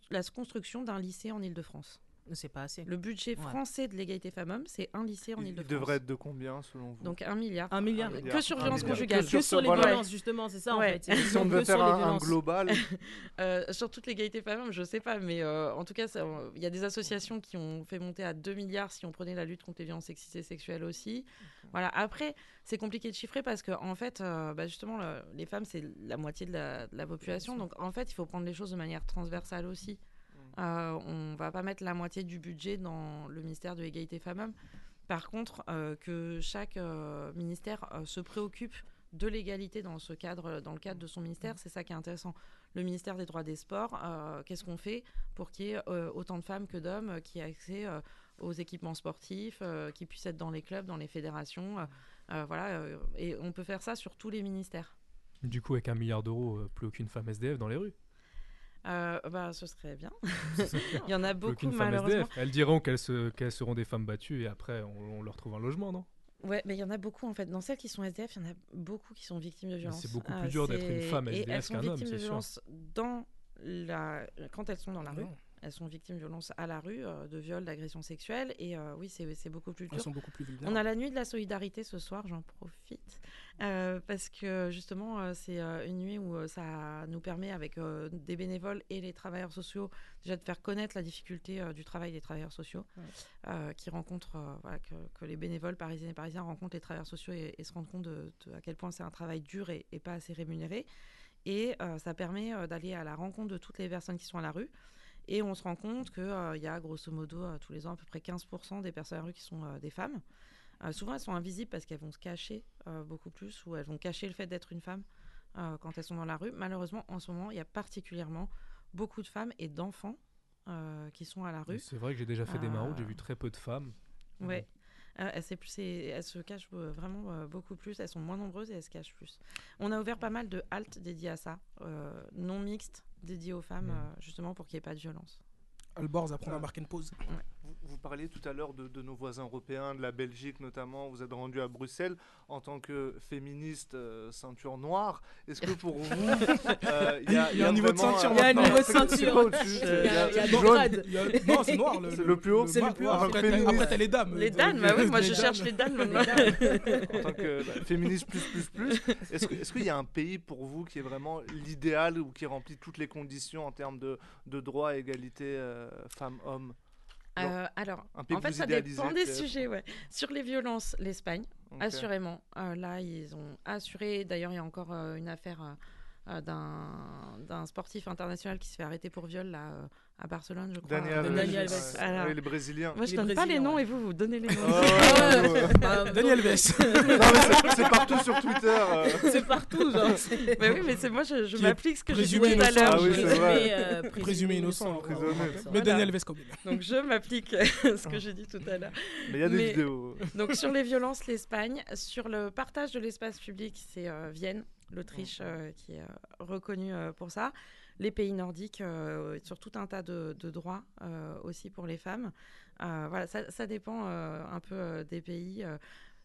la construction d'un lycée en Ile-de-France. C'est pas assez. Le budget Ouais. français de l'égalité femmes-hommes, c'est un lycée en Il, il Ile-de-France. devrait être de combien selon vous? Donc un milliard. Un milliard. Un milliard. Que sur violence conjugale. Que sur Que sur les voilà. violences, justement, c'est ça Ouais. en fait. Si on sur faire un, global, Euh, sur toute l'égalité femmes-hommes, je sais pas, mais euh, en tout cas, euh, il y a des associations qui ont fait monter à 2 milliards si on prenait la lutte contre les violences sexistes et sexuelles aussi. Voilà. Après, c'est compliqué de chiffrer parce que en fait, euh, bah, justement, le- les femmes c'est la moitié de la, de la population, donc en fait, il faut prendre les choses de manière transversale aussi. Euh, on va pas mettre la moitié du budget dans le ministère de l'égalité femmes-hommes. Par contre, euh, que chaque euh, ministère euh, se préoccupe de l'égalité dans ce cadre, dans le cadre de son ministère, c'est ça qui est intéressant. Le ministère des droits des sports, qu'est-ce qu'on fait pour qu'il y ait autant de femmes que d'hommes qui aient accès aux équipements sportifs, qui puissent être dans les clubs, dans les fédérations, voilà. et on peut faire ça sur tous les ministères. Du coup, avec un milliard d'euros, plus aucune femme SDF dans les rues. Euh, bah, ce serait bien. Il y en a beaucoup malheureusement. SDF. Elles diront qu'elles se- qu'elles seront des femmes battues et après on, on leur trouve un logement, non? Ouais, mais il y en a beaucoup en fait. Dans celles qui sont SDF, il y en a beaucoup qui sont victimes de violences. c'est beaucoup plus dur d'être une femme et SDF elles sont qu'un homme, victimes de c'est sûr. violences dans la... quand elles sont dans la rue. Elles sont victimes de violences à la rue, euh, de viols, d'agressions sexuelles. Et euh, oui, c'est c'est beaucoup plus Elles dur. sont beaucoup plus On vulnérables. a la nuit de la solidarité ce soir, j'en profite, euh, parce que justement, euh, c'est euh, une nuit où euh, ça nous permet, avec euh, des bénévoles et les travailleurs sociaux, déjà de faire connaître la difficulté euh, du travail des travailleurs sociaux, euh, qui rencontrent, euh, voilà, que, que les bénévoles parisiens et parisiens rencontrent les travailleurs sociaux et, et se rendent compte de, de à quel point c'est un travail dur et, et pas assez rémunéré. Et euh, ça permet euh, d'aller à la rencontre de toutes les personnes qui sont à la rue. Et on se rend compte qu'il y a grosso modo euh, tous les ans à peu près 15% des personnes à la rue qui sont euh, des femmes. Euh, souvent, elles sont invisibles parce qu'elles vont se cacher euh, beaucoup plus ou elles vont cacher le fait d'être une femme euh, quand elles sont dans la rue. Malheureusement, en ce moment, il y a particulièrement beaucoup de femmes et d'enfants euh, qui sont à la rue. C'est vrai que j'ai déjà fait des maraudes, j'ai vu très peu de femmes. Ouais. Euh, elles, se cachent euh, vraiment euh, beaucoup plus, elles sont moins nombreuses et elles se cachent plus. On a ouvert pas mal de haltes dédiées à ça, euh, non mixtes, dédiées aux femmes, Mm. euh, justement pour qu'il n'y ait pas de violence. Alborz apprend à marquer une pause. Vous parliez tout à l'heure de, de nos voisins européens, de la Belgique notamment. Vous êtes rendu à Bruxelles en tant que féministe euh, ceinture noire. Est-ce que pour vous, euh, il y, a- Il y a un niveau de ceinture Il y a un niveau de ceinture. Il y a- Non, c'est noir. C'est le plus haut C'est le plus haut. Après, t'as- les dames. Les dames, bah oui, moi je cherche les dames maintenant. en tant que bah, féministe plus plus plus, est-ce qu'il y a un pays pour vous qui est vraiment l'idéal ou qui remplit toutes les conditions en termes de, de droit, égalité euh, femmes-hommes Euh, alors, en fait, ça dépend des sujets. Ouais. Sur les violences, l'Espagne, assurément. Euh, là, ils ont assuré. D'ailleurs, il y a encore euh, une affaire d'un d'un sportif international qui se fait arrêter pour viol là, euh, à Barcelone, je crois. Daniel Euh, Alves. Daniel Alves. Alors, oui, les Brésiliens. Moi, je donne pas les noms ouais. et vous, vous donnez les noms. Oh, ouais, Daniel mais c'est- partout sur Twitter. euh. C'est partout, genre. mais oui, mais c'est moi, je, m'applique ce que j'ai dit tout à innocent. l'heure. Ah oui, euh, Présumé innocent. Mais Voilà. Daniel Vess quand même. Donc, je m'applique ce que j'ai dit tout à l'heure. Mais il y a des Mais- vidéos. Donc sur les violences, l'Espagne. Sur le partage de l'espace public, c'est euh, Vienne, l'Autriche, euh, qui est euh, reconnue euh, pour ça. Les pays nordiques, sur tout un tas de, de droits aussi pour les femmes. Voilà, ça, ça dépend un peu des pays.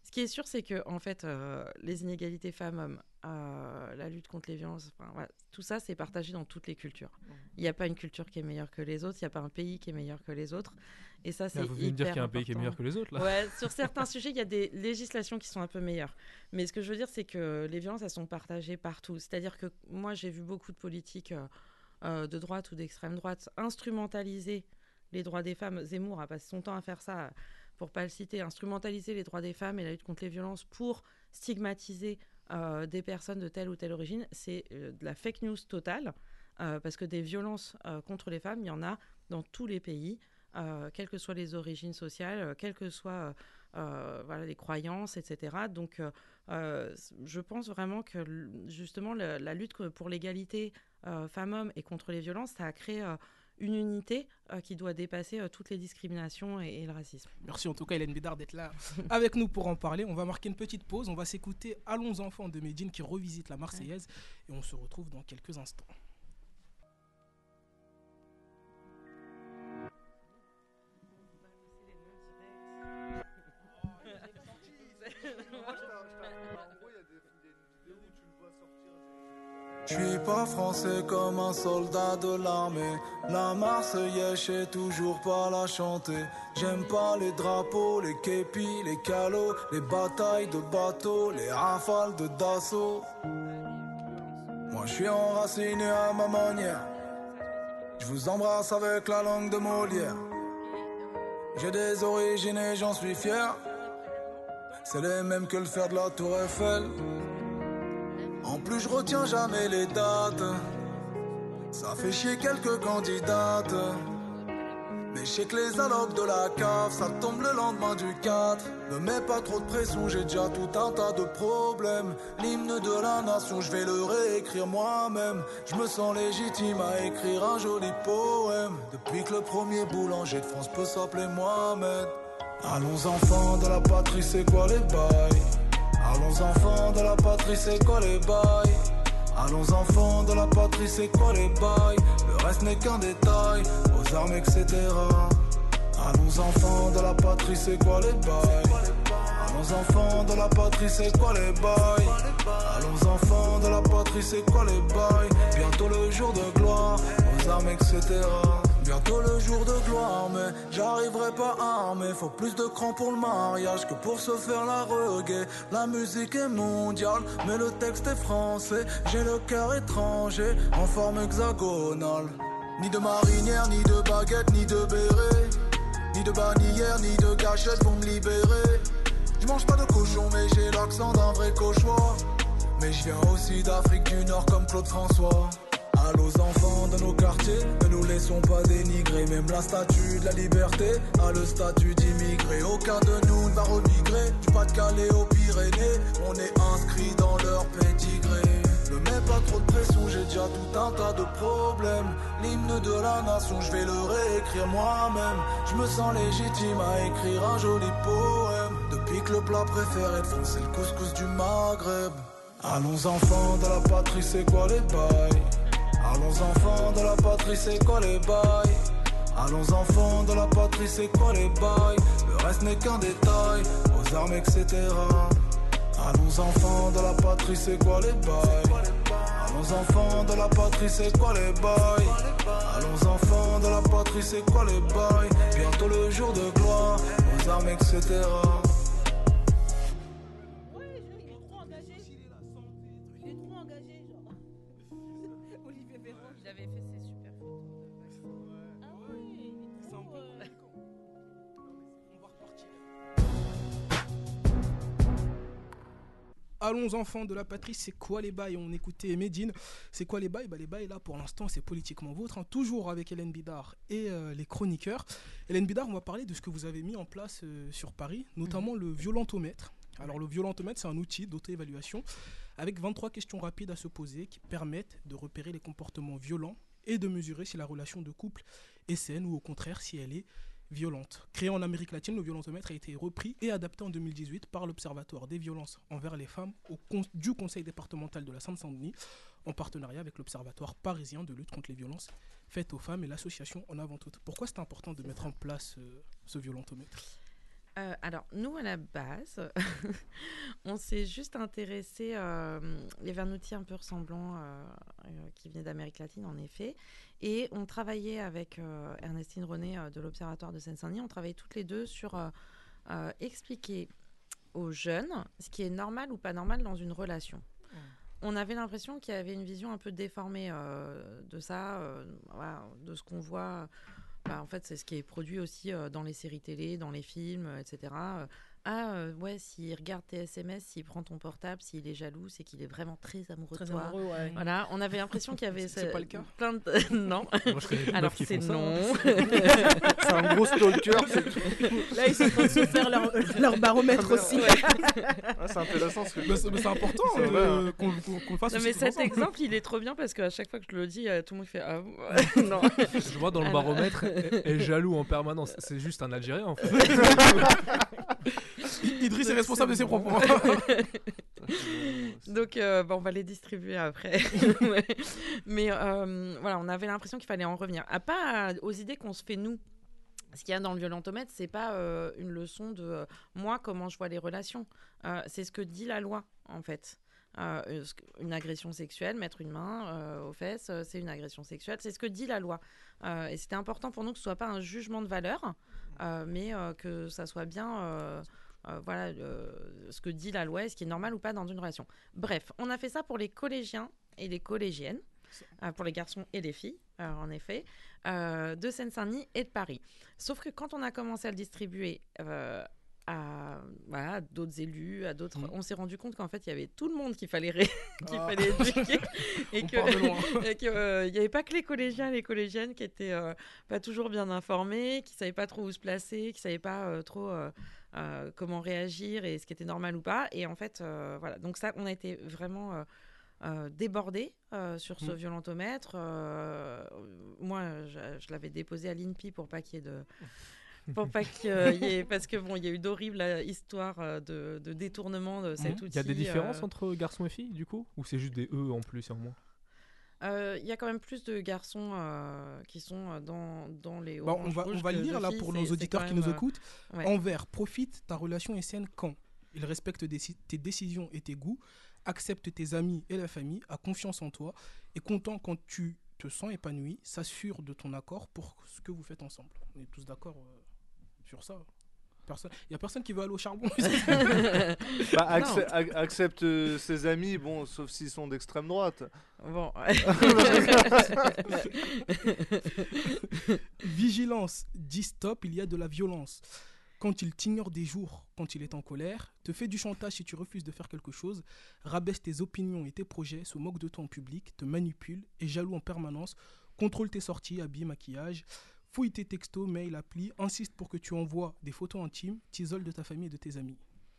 Ce qui est sûr, c'est que en fait, euh, les inégalités femmes-hommes, euh, la lutte contre les violences, enfin, voilà, tout ça, c'est partagé dans toutes les cultures. Il n'y a pas une culture qui est meilleure que les autres, il n'y a pas un pays qui est meilleur que les autres. Et ça, c'est Là, vous venez de dire qu'il y a un pays qui est meilleur que les autres, là. Ouais, sur certains sujets, il y a des législations qui sont un peu meilleures. Mais ce que je veux dire, c'est que les violences, elles sont partagées partout. C'est-à-dire que moi, j'ai vu beaucoup de politiques euh, euh, de droite ou d'extrême droite instrumentaliser les droits des femmes. Zemmour a passé son temps à faire ça, euh, pour pas le citer, instrumentaliser les droits des femmes et la lutte contre les violences pour stigmatiser euh, des personnes de telle ou telle origine, c'est euh, de la fake news totale, euh, parce que des violences contre les femmes, il y en a dans tous les pays, quelles que soient les origines sociales, quelles que soient les croyances, etc. Donc, je pense vraiment que justement le- la lutte pour l'égalité femmes-hommes et contre les violences, ça a créé une unité euh, qui doit dépasser euh, toutes les discriminations et, et le racisme. Merci en tout cas Hélène Bédard d'être là avec nous pour en parler. On va marquer une petite pause. On va s'écouter Allons enfants de Medine qui revisite la Marseillaise et on se retrouve dans quelques instants. Pas français comme un soldat de l'armée. La Marseillaise, je sais toujours pas la chanter. J'aime pas les drapeaux, les képis, les calots, les batailles de bateaux, les rafales de Dassault. Moi, je suis enraciné à ma manière. Je vous embrasse avec la langue de Molière. J'ai des origines et j'en suis fier. C'est les mêmes que le fer de la Tour Eiffel. En plus, je retiens jamais les dates. Ça fait chier quelques candidates. Mais je les allocs de la cave, ça tombe le lendemain du 4. Ne mets pas trop de pression, j'ai déjà tout un tas de problèmes. L'hymne de la nation, je vais le réécrire moi-même. Je me sens légitime à écrire un joli poème. Depuis que le premier boulanger de France peut s'appeler Mohamed. Allons enfants de la patrie, c'est quoi les bails? Allons enfants de la patrie, c'est quoi les bails? Allons enfants de la patrie, c'est quoi les bails? Le reste n'est qu'un détail, aux armes, etc. Allons enfants de la patrie, c'est quoi les bails? Allons enfants de la patrie, c'est quoi les bails? Allons enfants de la patrie, c'est quoi les bails? Bientôt le jour de gloire, aux armes, etc. Bientôt le jour de gloire, mais j'arriverai pas armé. Faut plus de crans pour le mariage que pour se faire la reggae. La musique est mondiale, mais le texte est français. J'ai le cœur étranger, en forme hexagonale. Ni de marinière, ni de baguette, ni de béret. Ni de bannière, ni de gâchette pour me libérer. Je mange pas de cochon, mais j'ai l'accent d'un vrai cauchois. Mais je viens aussi d'Afrique du Nord comme Claude François. À aux enfants de nos quartiers, ne nous laissons pas dénigrer. Même la statue de la liberté a le statut d'immigré. Aucun de nous ne va remigrer. Du Pas-de-Calais aux Pyrénées, on est inscrit dans leur pédigré. Ne mets pas trop de pression, j'ai déjà tout un tas de problèmes. L'hymne de la nation, je vais le réécrire moi-même. Je me sens légitime à écrire un joli poème. Depuis que le plat préféré de France, c'est le couscous du Maghreb. Allons enfants de la patrie, c'est quoi les bails? Allons enfants de la patrie, c'est quoi les bails? Allons enfants de la patrie, c'est quoi les bails? Le reste n'est qu'un détail, aux armes, etc. Allons enfants de la patrie, c'est quoi les bails? Allons enfants de la patrie, c'est quoi les bails? Allons enfants de la patrie, c'est quoi les bails? Bientôt le jour de gloire, aux armes, etc. Allons enfants de la patrie, c'est quoi les bails? On écoutait Medine. C'est quoi les bails? Bah, Les bails là pour l'instant c'est politiquement vôtre, hein, toujours avec Hélène Bidard et euh, les chroniqueurs. Hélène Bidard, on va parler de ce que vous avez mis en place euh, sur Paris, notamment le violentomètre. Alors le violentomètre c'est un outil d'auto-évaluation avec 23 questions rapides à se poser qui permettent de repérer les comportements violents et de mesurer si la relation de couple est saine ou au contraire si elle est violente. Créé en Amérique latine, le violentomètre a été repris et adapté en 2018 par l'Observatoire des violences envers les femmes du Conseil départemental de la Seine-Saint-Denis en partenariat avec l'Observatoire parisien de lutte contre les violences faites aux femmes et l'association En Avant Toute. Pourquoi c'est important de mettre en place euh, ce violentomètre Euh, alors, nous, à la base, on s'est juste intéressé. Euh, y avait un peu ressemblant euh, euh, qui venait d'Amérique latine, en effet. Et on travaillait avec Ernestine René de l'Observatoire de Seine-Saint-Denis. On travaillait toutes les deux sur expliquer aux jeunes ce qui est normal ou pas normal dans une relation. On avait l'impression qu'il y avait une vision un peu déformée de ça, de ce qu'on voit bah, en fait, c'est ce qui est produit aussi euh, dans les séries télé, dans les films, etc. Euh, ah euh, ouais, s'il regarde tes SMS, s'il prend ton portable, s'il est jaloux, c'est qu'il est vraiment très amoureux Très de toi. amoureux, ouais. Voilà, on avait l'impression qu'il y avait ce- pas le cas plein de non. Moi, je connais des Alors c'est non. hein. C'est un gros stalker. Là, ils sont en train de se faire leur, leur baromètre aussi. Ah, c'est intéressant ce que Mais c'est important vrai, hein. qu'on qu'on le fasse Non, aussi mais cet ensemble. exemple, il est trop bien parce qu'à chaque fois que je le dis, euh, tout le monde fait ah non. Je vois dans le Alors- baromètre, est, est jaloux en permanence. C'est juste un Algérien en fait. Idriss est responsable de ses propos. Donc, euh, bah, on va les distribuer après. Mais euh, voilà, on avait l'impression qu'il fallait en revenir. À pas aux idées qu'on se fait nous. Ce qu'il y a dans le violentomètre, c'est pas euh, une leçon de euh, moi comment je vois les relations. Euh, c'est ce que dit la loi en fait. Euh, une agression sexuelle, mettre une main euh, aux fesses, euh, c'est une agression sexuelle. C'est ce que dit la loi. Euh, et c'était important pour nous que ce soit pas un jugement de valeur, euh, mais euh, que ça soit bien. Euh, voilà euh, ce que dit la loi et ce qui est normal ou pas dans une relation. Bref, on a fait ça pour les collégiens et les collégiennes, euh, pour les garçons et les filles, en effet, de Seine-Saint-Denis et de Paris. Sauf que quand on a commencé à le distribuer à voilà, d'autres élus, à d'autres, Mhm. on s'est rendu compte qu'en fait il y avait tout le monde qu'il fallait, ré- qu'il Ah. fallait éduquer et qu'il n'y avait pas que les collégiens et les collégiennes qui étaient euh, pas toujours bien informés, qui savaient pas trop où se placer, qui savaient pas euh, trop euh, comment réagir et ce qui était normal ou pas. Et en fait, euh, voilà. Donc ça, on a été vraiment euh, débordés sur ce Mm. violentomètre. Moi, je, je l'avais déposé à l'INPI pour pas qu'il y ait de pour pas qu'il y ait parce que bon il y a eu d'horribles histoires de, de détournement de cet outil Il y a des différences entre garçons et filles du coup? Ou c'est juste des E en plus et en moins Euh, Il y a quand même plus de garçons euh, qui sont euh, dans, dans les Bon, on va, on va le lire là filles, pour nos auditeurs qui nous écoutent. ouais. Envers, profite, ta relation est saine quand Il respecte des- tes décisions et tes goûts, accepte tes amis et la famille, a confiance en toi, est content quand tu te sens épanoui, s'assure de ton accord pour ce que vous faites ensemble. On est tous d'accord euh, sur ça Personne- Il n'y a personne qui veut aller au charbon. Bah, accep- ac- accepte euh, ses amis, bon, sauf s'ils sont d'extrême droite. Bon. Vigilance, dis stop, il y a de la violence. Quand il t'ignore des jours, quand il est en colère, te fait du chantage si tu refuses de faire quelque chose, rabaisse tes opinions et tes projets, se moque de toi en public, te manipule, est jaloux en permanence, contrôle tes sorties, habits, maquillage, fouille tes textos, mails, applis, insiste pour que tu envoies des photos intimes, t'isole de ta famille et de tes amis.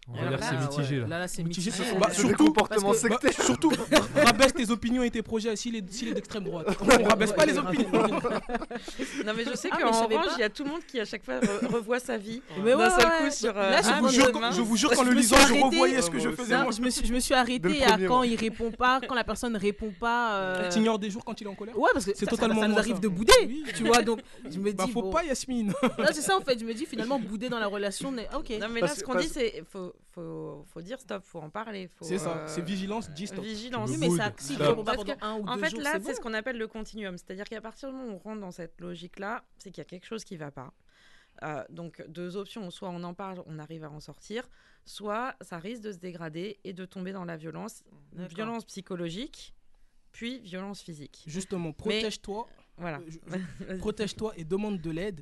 On va Alors dire là, c'est mitigé là. Là, là, c'est Mitigé, mitigé. bah, surtout, comportements parce que- bah, surtout, rabaisse tes opinions et tes projets s'il est, d'extrême droite. On rabaisse pas les opinions. non mais je sais Ah, qu'en orange il y a tout le monde qui à chaque fois re- revoit sa vie Mais d'un ouais, seul ouais, coup ouais. sur Là, euh, je ah, Je vous jure, je vous jure Je qu'en le lisant, je revoyais ce que je faisais je me suis, je me suis le à quand il répond pas, quand la personne ne répond pas. euh, T'ignores des jours quand il est en colère Ouais, parce que C'est ça, totalement ça, ça nous arrive de bouder, tu vois. Donc, je me dis. Bah faut bon. pas Yasmine. Non, c'est ça en fait. Je me dis finalement bouder dans la relation. mais- Ok. non mais là ce qu'on dit c'est faut, faut, faut dire stop faut en parler C'est ça, euh, c'est vigilance, dis stop. vigilance Oui, mais ça, si tu pas Parce pendant un ou En deux fait, jours, là, c'est ce qu'on appelle le continuum. C'est-à-dire qu'à partir du moment où on rentre dans cette logique-là, c'est qu'il y a quelque chose qui ne va pas. Euh, donc, deux options. Soit on en parle, on arrive à en sortir, soit ça risque de se dégrader et de tomber dans la violence. Violence psychologique, puis violence physique. Justement, protège-toi, Voilà. Euh, protège-toi et demande de l'aide.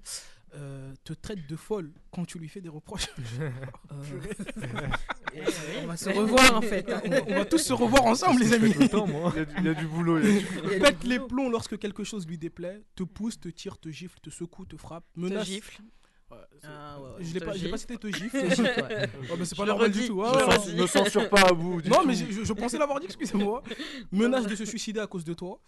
Euh, te traite de folle quand tu lui fais des reproches. On va se revoir en fait. hein. on, va, on va tous se revoir ensemble, les amis. Tout le temps, moi. Il y, a du- il y a du boulot. il y a du- Pète les plombs lorsque quelque chose lui déplaît, te pousse, te tire, te gifle, te secoue, te frappe, Te menace. gifle. Ah, ouais, ouais. je l'ai pas, j'ai pas gifle. cité gifle, ouais. C'est pas normal du tout. Ouais, Je ouais, le ouais. redis. Ne censure pas à bout. du Non, tout. mais je, pensais l'avoir dit, excusez-moi. Menace de se suicider à cause de toi.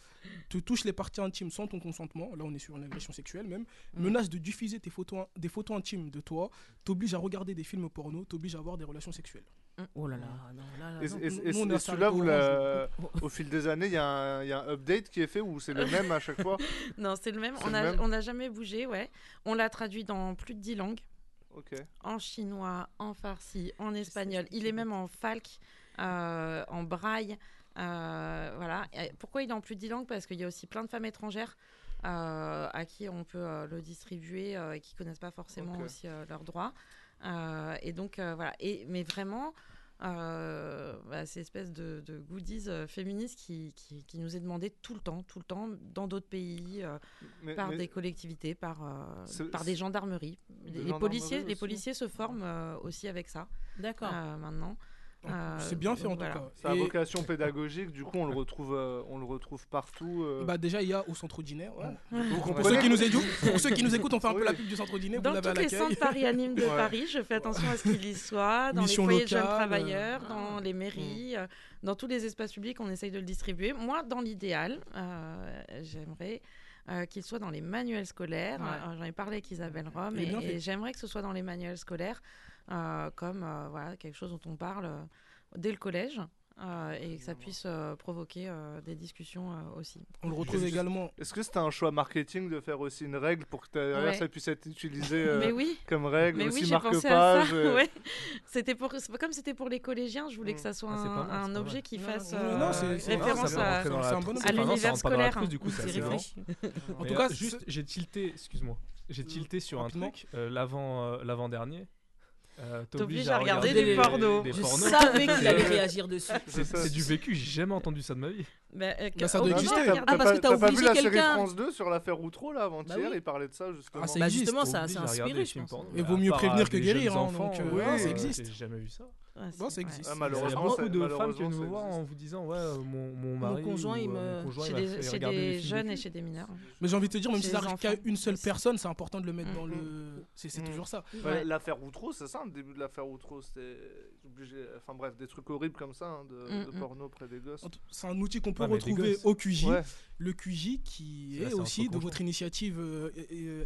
Te touche les parties intimes sans ton consentement. Là, on est sur une agression sexuelle même. Mm. Menace de diffuser tes photos, in- des photos intimes de toi. T'oblige à regarder des films porno. T'oblige à avoir des relations sexuelles. Oh là là. Non, là, là, Et, non. et- nous, et- on est et celui-là, vous la- au fil des années, il y, a un- il y a un update qui est fait ou c'est le même à chaque fois Non, c'est le même. On n'a on jamais bougé, ouais. On l'a traduit dans plus de 10 langues. Ok. en chinois, en farsi, en espagnol. Il est même en falk, euh, en braille. euh, voilà. Et pourquoi il est en plus de 10 langues? Parce qu'il y a aussi plein de femmes étrangères euh, à qui on peut euh, le distribuer euh, et qui connaissent pas forcément aussi euh, leurs droits. Euh, et donc, euh, voilà. Et, mais vraiment, euh, bah, ces espèces de, de goodies euh, féministes qui, qui, qui nous est demandé tout le temps, tout le temps, dans d'autres pays, euh, Mais- par mais- des collectivités, par, euh, par des gendarmeries. Des Les, gendarmeries policiers, les policiers se forment euh, aussi avec ça D'accord. euh, maintenant. Euh, C'est bien fait en donc tout voilà. cas. Ça a Et, vocation pédagogique, du coup on le retrouve, euh, on le retrouve partout. euh. bah, déjà, il y a au centre ouais. Vous Pour ceux, qui nous écoutent, pour ceux qui nous écoutent, on fait un peu la pub du centre. Vous Dans tous les centres Paris Anime de Ouais. Paris, je fais attention à ce qu'il y soit, dans Mission les foyers de jeunes locale, travailleurs, euh, dans les mairies, euh, dans tous les espaces publics, on essaye de le distribuer. Moi, dans l'idéal, euh, j'aimerais euh, qu'il soit dans les manuels scolaires. Ouais. J'en ai parlé avec Isabelle Rome et, j'aimerais que ce soit dans les manuels scolaires comme euh, voilà, quelque chose dont on parle euh, dès le collège. euh, et que ça puisse euh, provoquer euh, des discussions euh, aussi. On le retrouve Juste- également. Est-ce que c'était un choix marketing de faire aussi une règle pour que derrière Ouais. ça puisse être utilisé euh, Mais oui, comme règle, Mais aussi oui, j'ai pensé à marque-page ça. euh, ouais. C'était pour, comme c'était pour les collégiens, je voulais que ça soit Ah, un, pas objet qui fasse non, euh, non, référence à, l'univers scolaire. En tout euh, cas, juste, j'ai tilté, excuse-moi, j'ai tilté sur un truc, euh, l'avant, euh, l'avant-dernier. Euh, T'obliges à regarder du des- porno. des Je pornos. savais qu'il allait réagir dessus. C'est du vécu, j'ai jamais entendu ça de ma vie. Bah, euh, que- Bah, ça doit exister. regarder. Ah, parce que t'as pas vu la série quelqu'un. France 2 sur l'affaire Outreau là avant-hier Bah oui. Il parlait de ça justement. Ah, ça Bah existe. justement, ça, regarder inspiré, je pense. Et vaut mieux prévenir à que guérir, hein, donc, euh, euh, ça existe. J'ai jamais vu ça. Ouais, Bon, ça ouais. existe. Ah, Il y malheureusement, a beaucoup de femmes qui malheureusement, viennent nous voir en vous disant ouais euh, mon, mon mari conjoint, ou, il euh, me- conjoint, Chez il des, chez jeunes et chez des mineurs. Mais j'ai envie de te dire, même Chez si ça arrive qu'à une seule personne, c'est important de le mettre Mm. dans le. C'est c'est Mm. toujours ça. Bah, Ouais. L'affaire Outreau, c'est ça, le début de l'affaire Outreau, c'était obligé. Enfin bref, des trucs horribles comme ça, hein, de, Mm, de mm. porno près des gosses. C'est un outil qu'on peut Ouais, des retrouver au QJ. Ouais. Le QJ qui est aussi de votre initiative. euh, et- et, euh,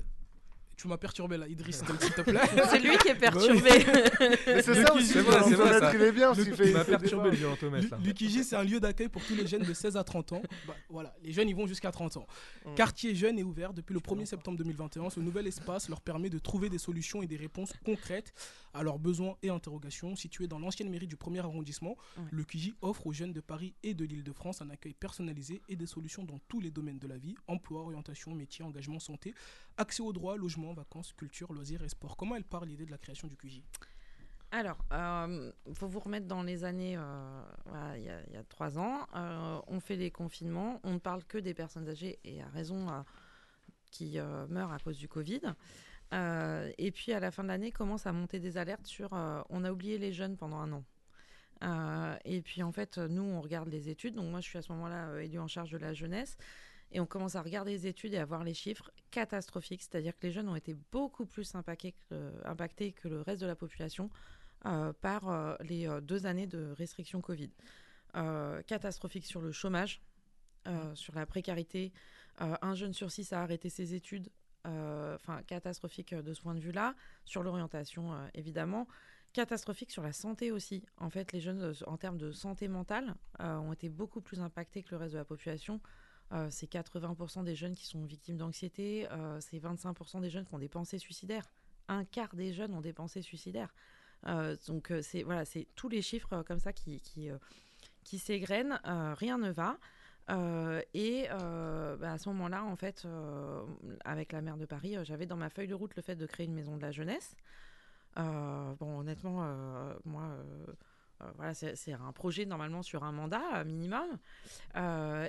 tu m'as perturbé là, Idriss, s'il te plaît. C'est lui qui est perturbé. Mais c'est ça aussi, c'est vrai, c'est il est bien. Fait- Il m'a perturbé le des violent Thomas là. L'UQJ, c'est un lieu d'accueil pour tous les jeunes de 16 à 30 ans. Bah, voilà, les jeunes, ils vont jusqu'à 30 ans. Mm. Quartier Jeune est ouvert depuis le 1er septembre 2021. Ce nouvel espace leur permet de trouver des solutions et des réponses concrètes à leurs besoins et interrogations. Situé dans l'ancienne mairie du 1er arrondissement, Ouais. le QJ offre aux jeunes de Paris et de l'Île-de-France un accueil personnalisé et des solutions dans tous les domaines de la vie emploi, orientation, métier, engagement, santé, accès aux droits, logement, vacances, culture, loisirs et sport. Comment elle part l'idée de la création du QJ Alors, il faut vous remettre dans les années, euh, voilà, il y, a- il y a trois ans. Euh, on fait les confinements, on ne parle que des personnes âgées, et à raison, euh, qui euh, meurent à cause du Covid. Euh, et puis, à la fin de l'année, commencent à monter des alertes sur euh, on a oublié les jeunes pendant un an. Euh, et puis, en fait, nous, on regarde les études. Donc, moi, je suis à ce moment-là élue en charge de la jeunesse. Et on commence à regarder les études et à voir les chiffres catastrophiques. C'est-à-dire que les jeunes ont été beaucoup plus impactés que, impactés que le reste de la population par les deux années de restrictions Covid. Catastrophique sur le chômage, euh, sur la précarité. Euh, un jeune sur six a arrêté ses études. Euh, Enfin, catastrophique euh, de ce point de vue-là. Sur l'orientation, euh, évidemment. Catastrophique sur la santé aussi. En fait, les jeunes, en termes de santé mentale, ont été beaucoup plus impactés que le reste de la population. C'est 80% des jeunes qui sont victimes d'anxiété. c'est 25% des jeunes qui ont des pensées suicidaires. Un quart des jeunes ont des pensées suicidaires. Donc c'est voilà, c'est tous les chiffres comme ça qui qui, qui s'égrènent. rien ne va. Euh, et euh, bah, à ce moment-là, en fait, euh, avec la maire de Paris, j'avais dans ma feuille de route le fait de créer une maison de la jeunesse. Bon, honnêtement, moi, voilà, c'est un projet normalement sur un mandat minimum.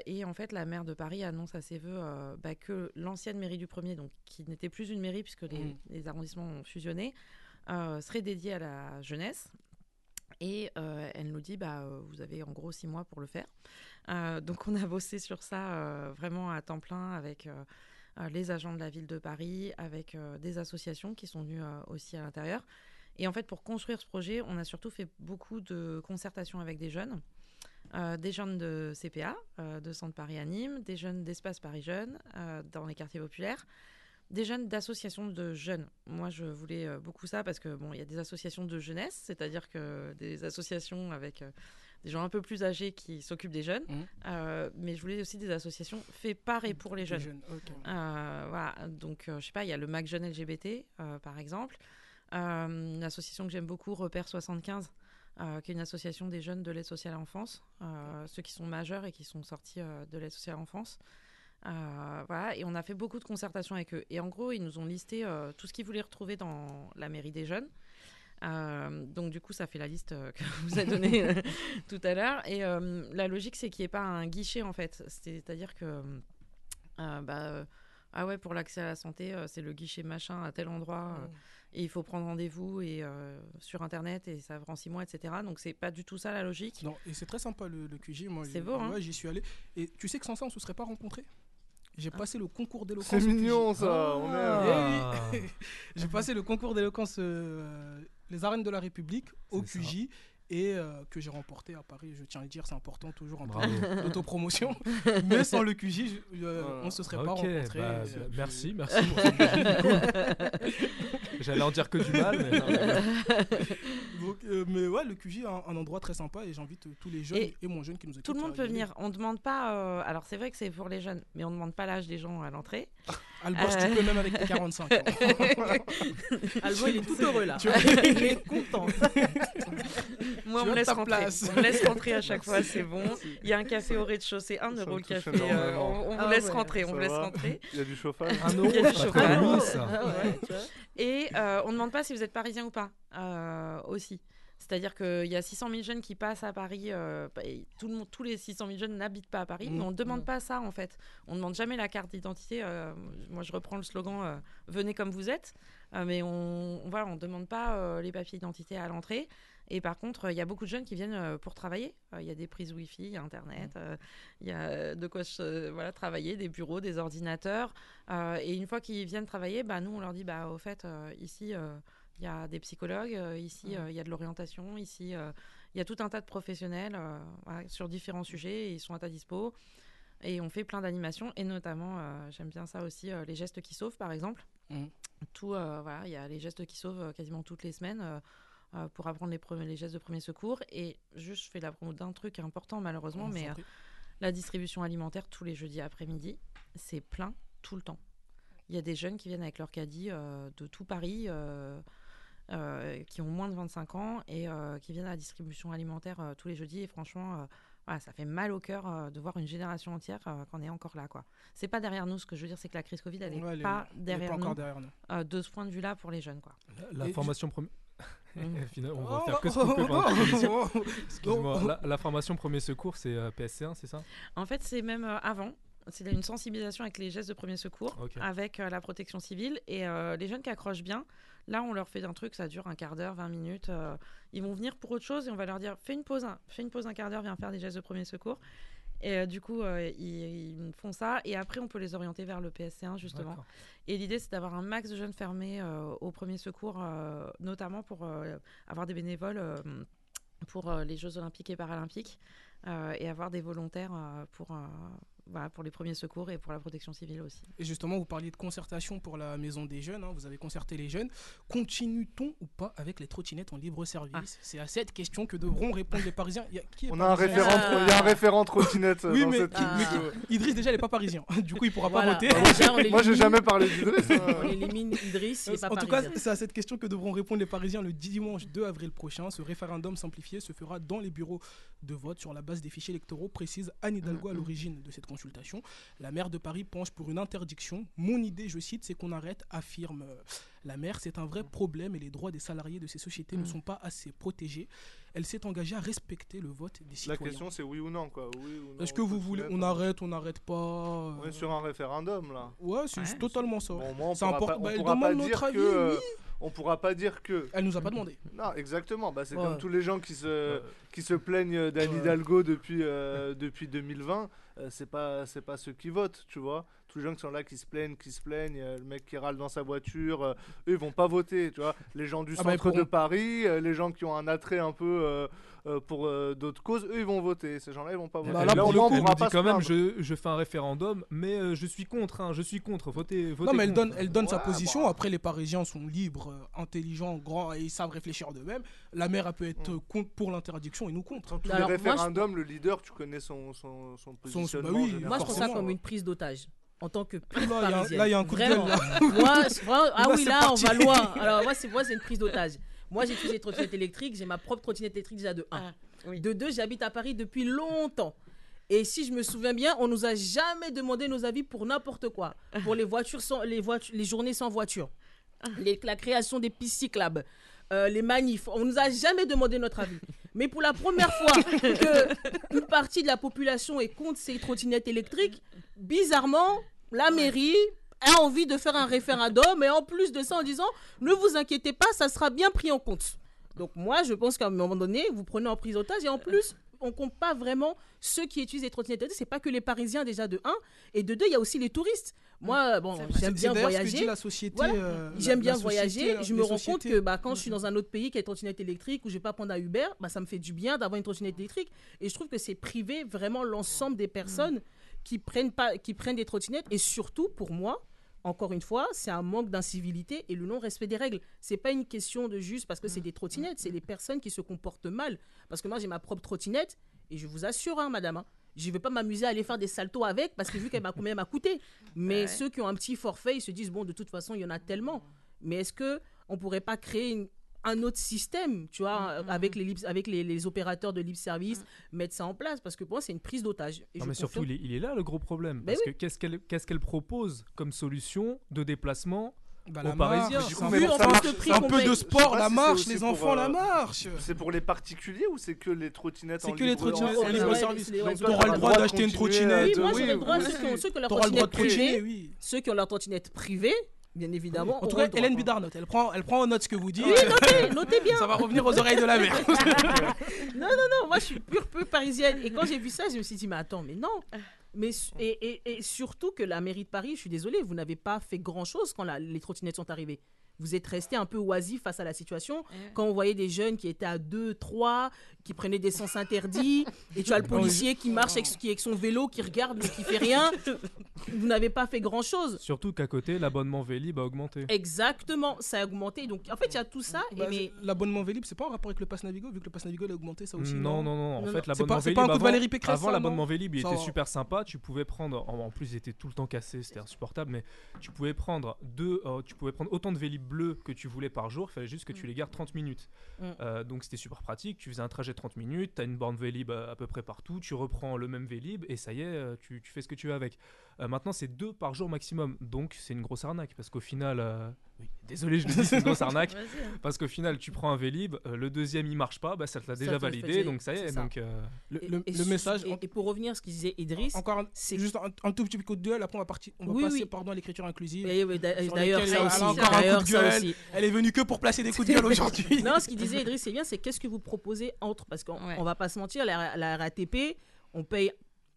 Et en fait, la maire de Paris annonce à ses voeux bah, que l'ancienne mairie du premier, donc qui n'était plus une mairie puisque les, les arrondissements ont fusionné, serait dédiée à la jeunesse. Et euh, elle nous dit, bah, euh, vous avez en gros six mois pour le faire. Euh, donc on a bossé sur ça vraiment à temps plein avec les agents de la ville de Paris, avec des associations qui sont venues aussi à l'intérieur. Et en fait, pour construire ce projet, on a surtout fait beaucoup de concertations avec des jeunes. Des jeunes de CPA, de Centre Paris Anime, des jeunes d'Espace Paris Jeunes, dans les quartiers populaires, des jeunes d'associations de jeunes. Moi, je voulais euh, beaucoup ça parce que bon, il y a des associations de jeunesse, c'est-à-dire que des associations avec euh, des gens un peu plus âgés qui s'occupent des jeunes, Mhm. Euh, mais je voulais aussi des associations fait par et pour les jeunes. Euh, voilà, donc je sais pas, il y a le MAC Jeune LGBT euh, par exemple, une association que j'aime beaucoup, Repère 75, euh, qui est une association des jeunes de l'aide sociale à l'enfance, ceux qui sont majeurs et qui sont sortis de l'aide sociale à l'enfance. Euh, voilà, et on a fait beaucoup de concertations avec eux. Et en gros, ils nous ont listé euh, tout ce qu'ils voulaient retrouver dans la mairie des jeunes. Euh, donc du coup, ça fait la liste que vous a donnée tout à l'heure. Et la logique, c'est qu'il n'y ait pas un guichet en fait. C'est-à-dire que bah, ah ouais, pour l'accès à la santé, c'est le guichet machin à tel endroit. euh, et il faut prendre rendez-vous et sur internet et ça prend six mois, etc. Donc c'est pas du tout ça la logique. Non, et c'est très sympa le, le QG. Moi, C'est beau, hein. ouais, j'y suis allé. Et tu sais que sans ça, on se serait pas rencontrés? J'ai Ah. passé le concours d'éloquence. C'est mignon ça. On Ah. est. Eh oui. J'ai passé le concours d'éloquence euh, les arènes de la République au. QJ et euh, que j'ai remporté à Paris. Je tiens à le dire, c'est important toujours en Bravo. termes d'autopromotion. Mais sans le QJ, je- euh, Voilà. on se serait pas Ok, rencontrés. bah, Euh, bah, je- merci, merci. pour ce QG, du coup. J'allais en dire que du mal, mais non, mais- Donc, euh, mais ouais, le QJ est un, un endroit très sympa et j'invite tous les jeunes et, Et moins jeunes qui nous écoutent. Tout le monde peut venir. On ne demande pas. euh, alors c'est vrai que c'est pour les jeunes, mais on ne demande pas l'âge des gens à l'entrée. Alboche, Euh. tu peux même avec tes 45 ans. Alban, il est tout heureux là. Tu- il est content. Moi, on me laisse rentrer. place. On me laisse rentrer à chaque fois, c'est bon. Il y a un café au rez-de-chaussée, 1 Ça euro le café. euh, on on Ah vous laisse ouais, rentrer, on vous laisse rentrer. Il y a du chauffage. un euro, Il y a du c'est pas chauffage. ça. Ah ouais. Et euh, on ne demande pas si vous êtes parisien ou pas euh, aussi. C'est-à-dire qu'il y a 600 000 jeunes qui passent à Paris. euh, bah, et tout le monde, tous les 600 000 jeunes n'habitent pas à Paris, Mmh. mais on ne demande Mmh. pas ça en fait. On ne demande jamais la carte d'identité. euh, moi, je reprends le slogan euh, Venez comme vous êtes. Euh, mais on, on- voilà, on ne demande pas euh, les papiers d'identité à l'entrée. Et par contre, il y a beaucoup de jeunes qui viennent euh, pour travailler. Euh, Il y a des prises Wi-Fi, il y a Internet, euh, il y a de quoi voilà, travailler, des bureaux, des ordinateurs. Et une fois qu'ils viennent travailler, bah, nous, on leur dit, bah, au fait, ici, il y a des psychologues, ici, euh, il y a de l'orientation, ici, il y a tout un tas de professionnels voilà, sur différents sujets, et ils sont à ta dispo. Et on fait plein d'animations, et notamment, euh, j'aime bien ça aussi, euh, les gestes qui sauvent, par exemple. Mhm. Tout, euh, voilà, il y a les gestes qui sauvent quasiment toutes les semaines. Euh, pour apprendre les, premiers, les gestes de premier secours. Et juste, je fais la promo d'un truc important, malheureusement, On mais euh, la distribution alimentaire tous les jeudis après-midi, c'est plein tout le temps. Il y a des jeunes qui viennent avec leur caddie euh, de tout Paris, euh, euh, qui ont moins de 25 ans et euh, qui viennent à la distribution alimentaire euh, tous les jeudis. Et franchement, euh, voilà, ça fait mal au cœur euh, de voir une génération entière euh, qu'on est encore là. quoi. C'est pas derrière nous. Ce que je veux dire, c'est que la crise Covid, elle n'est Ouais, pas derrière pas nous derrière nous. euh, de ce point de vue-là pour les jeunes. Quoi. La formation première. Finalement, on va Oh, faire que oh, couper oh, pendant toute l'émission. oh. Excuse-moi. La, la formation premier secours, c'est euh, PSC1, c'est ça? En fait, c'est même euh, avant. C'est une sensibilisation avec les gestes de premier secours, avec euh, la protection civile. Et euh, les jeunes qui accrochent bien, là, on leur fait un truc, ça dure un quart d'heure, 20 minutes. euh, ils vont venir pour autre chose et on va leur dire fais une pause, fais une pause un quart d'heure, viens faire des gestes de premier secours. Et euh, du coup, euh, ils, ils font ça. Et après, on peut les orienter vers le PSC1, justement. Et l'idée, c'est d'avoir un max de jeunes fermés euh, au premier secours, notamment pour avoir des bénévoles pour les Jeux olympiques et paralympiques euh, et avoir des volontaires euh, pour, euh, voilà, pour les premiers secours et pour la protection civile aussi. Et justement, vous parliez de concertation pour la maison des jeunes. hein, vous avez concerté les jeunes. Continue-t-on ou pas avec les trottinettes en libre service Ah. C'est à cette question que devront répondre les Parisiens. Il y a- qui est On a un référent, Ah. il y a un référent trottinette Oui, dans mais, cette qui- mais émission. qui- Idriss déjà il est pas parisien. Du coup, il pourra Voilà. pas voter. Déjà, on Moi, j'ai jamais parlé d'Idriss. On élimine Idriss, il est pas en tout cas, c'est à cette question que devront répondre les Parisiens le dimanche 2 avril prochain. Ce référendum simplifié se fera dans les bureaux de vote sur la base des fichiers électoraux, précise Anne Hidalgo à l'origine de cette consultation. La maire de Paris penche pour une interdiction. Mon idée, je cite, c'est qu'on arrête, affirme euh, la maire. C'est un vrai problème et les droits des salariés de ces sociétés ne Mm. sont pas assez protégés. Elle s'est engagée à respecter le vote des La citoyens. question, c'est oui ou non, quoi. Oui ou non Est-ce que vous voulez, on arrête, on n'arrête pas euh, On est sur un référendum, là. Ouais, c'est Ouais. totalement ça. Bon, moi, on C'est important. pas, on Bah, elle demande dire notre avis, que, euh, oui. on pourra pas dire que. Elle nous a pas demandé. Non, exactement. Bah, c'est Ouais. comme tous les gens qui se, Euh, qui se plaignent d'Anne Ouais. Hidalgo depuis, euh, depuis 2020. euh, c'est pas, c'est pas ceux qui votent, tu vois. Tous les gens qui sont là, qui se plaignent, qui se plaignent, le mec qui râle dans sa voiture, euh, eux, ils vont pas voter, tu vois. Les gens du Ah bah, centre de Paris, euh, les gens qui ont un attrait un peu euh, euh, pour euh, d'autres causes, eux, ils vont voter. Ces gens-là, ils vont pas voter. Bah, là, là, on on nous pas dit quand même, je, je fais un référendum, mais euh, je suis contre, hein, je suis contre, votez, votez Non, mais elle contre. donne, elle donne sa position. bah. Après, les Parisiens sont libres, intelligents, grands et ils savent réfléchir d'eux-mêmes. La maire, elle peut être Mm. contre pour l'interdiction et nous contre. Dans tous Alors, les moi, je- référendums, le leader, tu connais son, son, son positionnement. bah oui, généralement. Moi, je trouve ça comme une prise d'otage. En tant que Là, a- parisienne. là, il y a un coup de gueule. Là. moi, c'est vraiment- ah Là, oui, là, parti. on va loin. Alors, moi, c'est moi, c'est une prise d'otage. Moi, j'ai utilisé les trottinettes électriques. J'ai ma propre trottinette électrique déjà de 1. Ah, oui. De 2, j'habite à Paris depuis longtemps. Et si je me souviens bien, on nous a jamais demandé nos avis pour n'importe quoi. Pour les voitures sans, les voitures, les journées sans voiture, Les- la création des pistes cyclables, euh, les manifs. On nous a jamais demandé notre avis. Mais pour la première fois que une partie de la population est contre ces trottinettes électriques, bizarrement, la mairie a envie de faire un référendum et en plus de ça en disant ne vous inquiétez pas, ça sera bien pris en compte. Donc moi, je pense qu'à un moment donné, vous prenez en prise otage et en plus, on compte pas vraiment ceux qui utilisent les trottinettes électriques. C'est pas que les Parisiens déjà de 1 et de 2, il y a aussi les touristes. Moi, bon, j'aime bien voyager. dit la société. Voilà. euh, J'aime bien voyager. la- Je me rends compte que bah, quand je suis dans un autre pays qui a une trottinette électrique ou je vais pas prendre un Uber, bah, ça me fait du bien d'avoir une trottinette électrique. Et je trouve que c'est priver vraiment l'ensemble des personnes qui, prennent pas, qui prennent des trottinettes. Et surtout, pour moi, encore une fois, c'est un manque d'incivilité et le non-respect des règles. C'est pas une question de juste parce que c'est des trottinettes, c'est les personnes qui se comportent mal. Parce que moi, j'ai ma propre trottinette et je vous assure, hein, madame, hein, je vais pas m'amuser à aller faire des saltos avec parce que vu qu'elle m'a combien elle m'a coûté. Mais Ouais. ceux qui ont un petit forfait, ils se disent bon, de toute façon, il y en a tellement. Mais est-ce que on pourrait pas créer une- un autre système, tu vois, euh, avec les avec les, les opérateurs de libre service, mettre ça en place parce que pour moi, c'est une prise d'otage. Non, je mais surtout, il est, il est là le gros problème. Ben parce que qu'est-ce qu'elle qu'est-ce qu'elle propose comme solution de déplacement Bah, aux la Parisiens. c'est un mais peu- prix c'est un de sport, la si c'est marche, les enfants, la marche. C'est pour les particuliers ou c'est que les trottinettes C'est en que les libre- trottinettes en- libre service. c'est T'auras le droit d'acheter une trottinette. Oui, moi j'aurais le droit, ceux qui ont, leur trottinette privée, ceux qui ont leur trottinette privée, bien évidemment. En tout cas. Hélène Bidard note. Elle prend, elle prend en note ce que vous dites. Oui, notez, notez bien. Ça va revenir aux oreilles de la mère. Non, non, non, moi je suis pure, pure parisienne. Et quand j'ai vu ça, je me suis dit, mais attends, mais non. Mais, et, et- et surtout que la mairie de Paris, je suis désolée, vous n'avez pas fait grand-chose quand la- les trottinettes sont arrivées. Vous êtes resté un peu oisif face à la situation. Quand on voyait des jeunes qui étaient à 2, 3, qui prenaient des sens interdits, et tu as le policier qui marche avec, qui, avec son vélo, qui regarde, mais qui fait rien, vous n'avez pas fait grand-chose. Surtout qu'à côté, l'abonnement Vélib a augmenté. Exactement, ça a augmenté. Donc en fait, il y a tout ça. Bah, mais... L'abonnement Vélib, c'est pas en rapport avec le pass Navigo, vu que le pass Navigo a augmenté ça aussi. non, non, non, En Non, non. fait, l'abonnement Vélib. pas un coup de avant- Valérie Pécresse, Avant, l'abonnement non Vélib, il Ça était va. super sympa. Tu pouvais prendre. En, en plus, il était tout le temps cassé. C'était insupportable. Mais tu pouvais prendre deux. euh, tu pouvais prendre autant de Vélib bleus que tu voulais par jour. Il fallait juste que tu les gardes 30 minutes. Mm. Euh, donc, c'était super pratique. Tu faisais un trajet de 30 minutes. Tu as une borne Vélib à, à peu près partout. Tu reprends le même Vélib. Et ça y est, euh, tu, tu fais ce que tu veux avec. Euh, maintenant, c'est deux par jour maximum. Donc, c'est une grosse arnaque. Parce qu'au final. Euh, oui, désolé, je le dis, c'est une grosse arnaque. Hein. Parce qu'au final, tu prends un Vélib, euh, le deuxième il marche pas, bah, ça te l'a déjà fait validé, donc ça y est. Donc, euh, Le, Et- le- et le su- message. Et, et pour revenir à ce qu'il disait Idriss, Encore un- c'est- juste un, un tout petit coup de gueule, après on va, partir, on va Oui, passer oui. pardon, à l'écriture inclusive. Sur D'ailleurs, ça elle ça aussi. Est venue que pour placer des coups de gueule aujourd'hui. Non, ce qu'il disait, Idriss, c'est bien, c'est qu'est-ce que vous proposez entre Parce qu'on va pas se mentir, la, la RATP, on paye.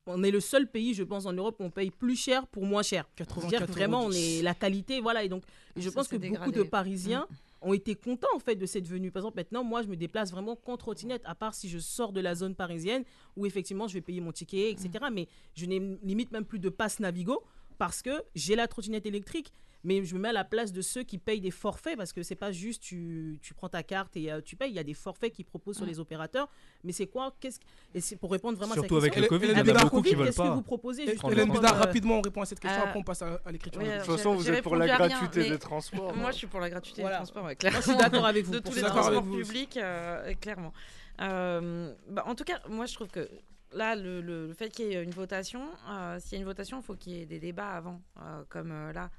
On est le seul pays, je pense, en Europe où on paye plus cher pour moins cher. 84 C'est-à-dire que vraiment, on 10. est la qualité, voilà. Et donc, et je Ça pense que beaucoup de. Parisiens ont été contents en fait de cette venue. Par exemple, maintenant, moi, je me déplace vraiment qu'en trottinette, à part si je sors de la zone parisienne où effectivement, je vais payer mon ticket, etc. Mais je n'ai limite même plus de passe Navigo parce que j'ai la trottinette électrique. Mais je me mets à la place de ceux qui payent des forfaits parce que c'est pas juste tu, tu prends ta carte et euh, tu payes. Il y a des forfaits qui proposent sur les opérateurs. Mais c'est quoi qu'est-ce que- Et c'est pour répondre vraiment surtout à avec question. le Covid, il y en a beaucoup qui veulent qu'est-ce que pas. vous proposez Hélène Bidard, euh, rapidement, on répond à cette question, euh, après on passe à, à l'écriture oui, De toute façon, vous êtes pour la rien, gratuité des transports. Moi, je suis pour la gratuité Voilà. des transports, ouais, Moi, clairement. je suis d'accord avec vous. de pour tous les avec transports publics, euh, clairement. Euh, bah, en tout cas, moi, je trouve que là, le, le- le fait qu'il y ait une votation, euh, s'il y a une votation, il faut qu'il y ait des débats avant, euh, comme euh, là.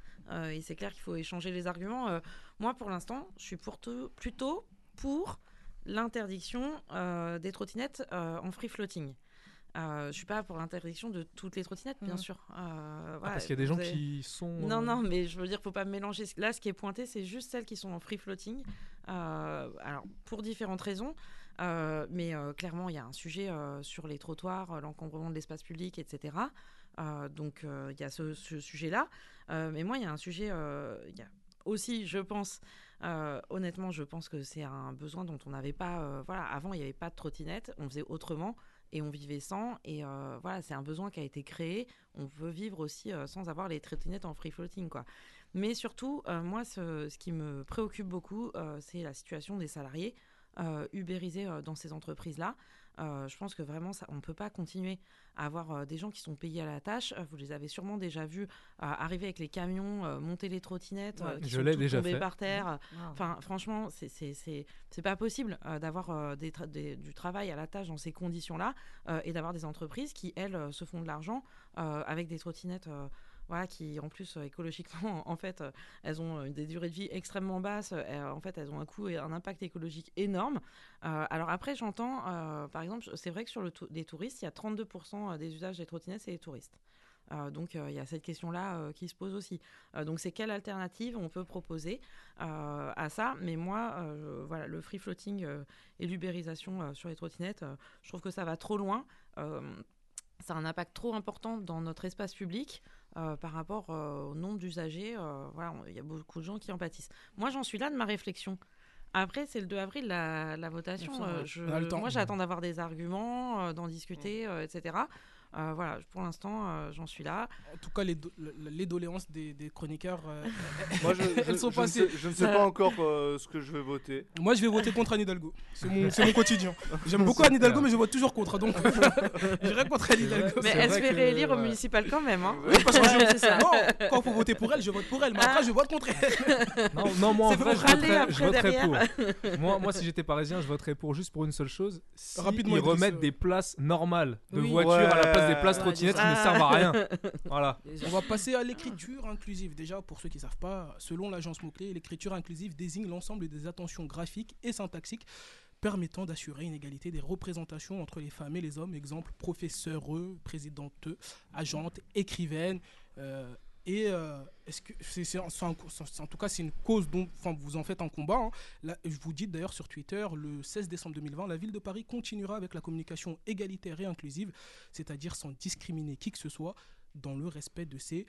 Et c'est clair qu'il faut échanger les arguments. Moi, pour l'instant, je suis pour plutôt pour l'interdiction des trottinettes en free floating. Euh, je suis pas pour l'interdiction de toutes les trottinettes, bien Mhm. sûr. Euh, Ah, voilà, parce qu'il y a des gens avez- qui sont. non, non, mais je veux dire, faut pas mélanger. Là, ce qui est pointé, c'est juste celles qui sont en free floating. Euh, alors, pour différentes raisons. Euh, mais euh, clairement, il y a un sujet euh, sur les trottoirs, l'encombrement de l'espace public, etc. Donc, il y a ce, sujet-là. Mais moi, il y a un sujet. aussi, je pense, honnêtement, je pense que c'est un besoin dont on n'avait pas. voilà, avant, il n'y avait pas de trottinette. On faisait autrement et on vivait sans. Et voilà, c'est un besoin qui a été créé. On peut vivre aussi sans avoir les trottinettes en free floating, quoi. Mais surtout, moi, ce, qui me préoccupe beaucoup, c'est la situation des salariés ubérisés euh, dans ces entreprises-là. Euh, je pense que vraiment, ça, on ne peut pas continuer à avoir euh, des gens qui sont payés à la tâche. Euh, vous les avez sûrement déjà vus euh, arriver avec les camions, euh, monter les trottinettes, euh, Ouais. qui Je sont l'ai toutes déjà tombées fait. par terre. Ah. Enfin, franchement, c'est pas possible euh, d'avoir euh, des tra- des- du travail à la tâche dans ces conditions-là euh, et d'avoir des entreprises qui elles euh, se font de l'argent euh, avec des trottinettes. Voilà, qui en plus euh, écologiquement, en fait, euh, elles ont euh, des durées de vie extrêmement basses. en fait, elles ont un coût et un impact écologique énorme. Alors après, j'entends, par exemple, c'est vrai que sur le les touristes, il y a 32% des usages des trottinettes, c'est les touristes. Donc il y a cette question-là qui se pose aussi. Donc c'est quelle alternative on peut proposer à ça? Mais moi, voilà, le free floating et l'ubérisation sur les trottinettes, je trouve que ça va trop loin. Ça a un impact trop important dans notre espace public euh, par rapport euh, au nombre d'usagers. euh, voilà, il y a beaucoup de gens qui en pâtissent. Moi, j'en suis là de ma réflexion. Après, c'est le 2 avril la, la votation. Euh, je- moi, j'attends d'avoir des arguments, euh, d'en discuter, euh, etc. Euh, voilà, pour l'instant, euh, j'en suis là. En tout cas, les, do- le- le- les doléances des, des chroniqueurs, euh, Moi, je, je- elles sont je ne passées. sais, je ne sais pas encore euh, ce que je vais voter. Moi, je vais voter contre Anne Hidalgo. C'est mon, c'est mon quotidien. J'aime beaucoup Anne Hidalgo, mais je vote toujours contre. Donc, j'irai contre Anne Hidalgo. Mais elle se fait réélire au municipal quand même. Hein. Oui, parce que je- ça. Non, quand il faut voter pour elle, je vote pour elle. Mais après, je vote contre elle. Non, non, moi en C'est vrai, je voterais, je pour. moi, moi, si j'étais parisien, je voterais pour juste pour une seule chose. Si Rapidement, ils remettent des places normales de voitures à la place des Ouais. places Ouais, trottinettes qui déjà. ne servent à rien. Voilà. On va passer à l'écriture inclusive. Déjà, pour ceux qui ne savent pas, selon l'agence mot-clé, l'écriture inclusive désigne l'ensemble des attentions graphiques et syntaxiques permettant d'assurer une égalité des représentations entre les femmes et les hommes. Exemple, professeur, présidente, agente, écrivaine. euh, et euh, est-ce que c'est, en tout cas c'est une cause dont vous en faites un combat. hein. Je vous dis d'ailleurs sur Twitter le 16 décembre 2020, la ville de Paris continuera avec la communication égalitaire et inclusive, c'est-à-dire sans discriminer qui que ce soit, dans le respect de ses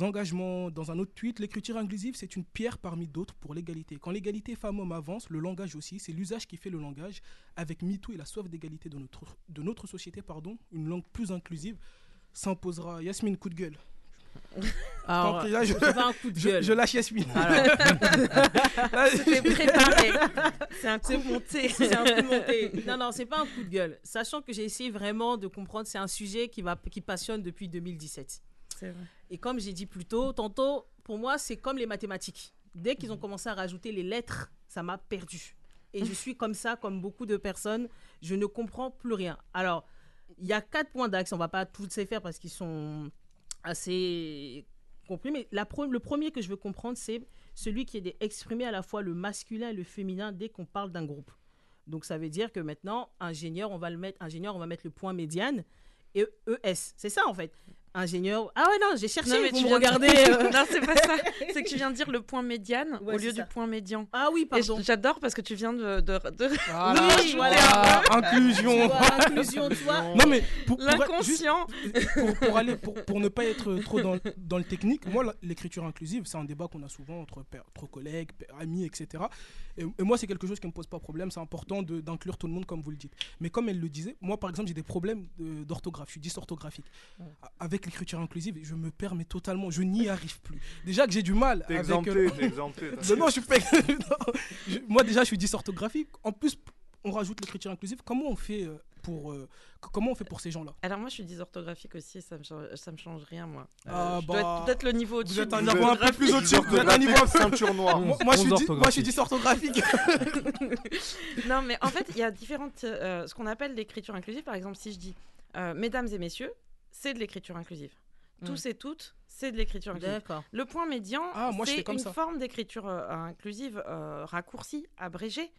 engagements. Dans un autre tweet, l'écriture inclusive, c'est une pierre parmi d'autres pour l'égalité. Quand l'égalité femmes-hommes avance, le langage aussi, c'est l'usage qui fait le langage. Avec MeToo et la soif d'égalité de notre, de notre société, pardon, une langue plus inclusive s'imposera. Yasmine, coup de gueule. Alors, là, je- c'est un coup de Je, gueule. je lâche Yasmine. C'était préparé. C'est un coup monté. c'est un coup monté. Non, non, c'est pas un coup de gueule. Sachant que j'ai essayé vraiment de comprendre, c'est un sujet qui, va, qui passionne depuis 2017. C'est vrai. Et comme j'ai dit plus tôt, tantôt, pour moi, c'est comme les mathématiques. Dès qu'ils ont commencé à rajouter les lettres, ça m'a perdu. Et je suis comme ça, comme beaucoup de personnes, je ne comprends plus rien. Alors, il y a quatre points d'axe, on va pas tous les faire parce qu'ils sont assez complets, mais le premier que je veux comprendre, c'est celui qui est d'exprimer à la fois le masculin et le féminin dès qu'on parle d'un groupe. Donc ça veut dire que maintenant, ingénieur, on va le mettre, ingénieur, on va mettre le point médiane et ES. C'est ça en fait. Ingénieur. Ah ouais, non, j'ai cherché. Non, mais vous tu me de- regardez. euh. non, c'est pas ça. C'est que tu viens de dire le point médiane Ouais, au lieu ça. du point médian. Ah oui, pardon. j'adore parce que tu viens de. de, de- Voilà, Oui, voilà. voilà, Tu inclusion. vois, inclusion, tu vois. Non mais pour, L'inconscient. pour, pour aller pour, pour ne pas être trop dans, dans le technique, moi l'écriture inclusive c'est un débat qu'on a souvent entre, entre collègues, amis, etc. Et, et moi c'est quelque chose qui me pose pas problème, c'est important de- d'inclure tout le monde comme vous le dites. Mais comme elle le disait, moi par exemple j'ai des problèmes de- d'orthographe, je suis dysorthographique. A- Avec l'écriture inclusive, je me permets totalement, je n'y arrive plus. Déjà que j'ai du mal T'es avec exempté, euh, t'es exempté. non, non, je suis pas. non. Je- moi, déjà, je suis dysorthographique. En plus, on rajoute l'écriture inclusive. Comment on fait euh, pour, euh, comment on fait pour ces gens-là? Alors moi je suis dysorthographique aussi, ça me change, ça me change rien moi. Euh, Ah, je bah, peut-être le niveau au-dessus. êtes un niveau un peu plus au-dessus. Vous êtes un niveau ceinture noire. moi, moi, je suis moi, je suis dysorthographique. Non, mais en fait, il y a différentes. euh, ce qu'on appelle l'écriture inclusive, par exemple, si je dis euh, mesdames et messieurs, c'est de l'écriture inclusive. Tous et toutes, c'est de l'écriture inclusive. D'accord. Le point médian, Ah, c'est une ça. forme d'écriture euh, inclusive euh, raccourcie, abrégée.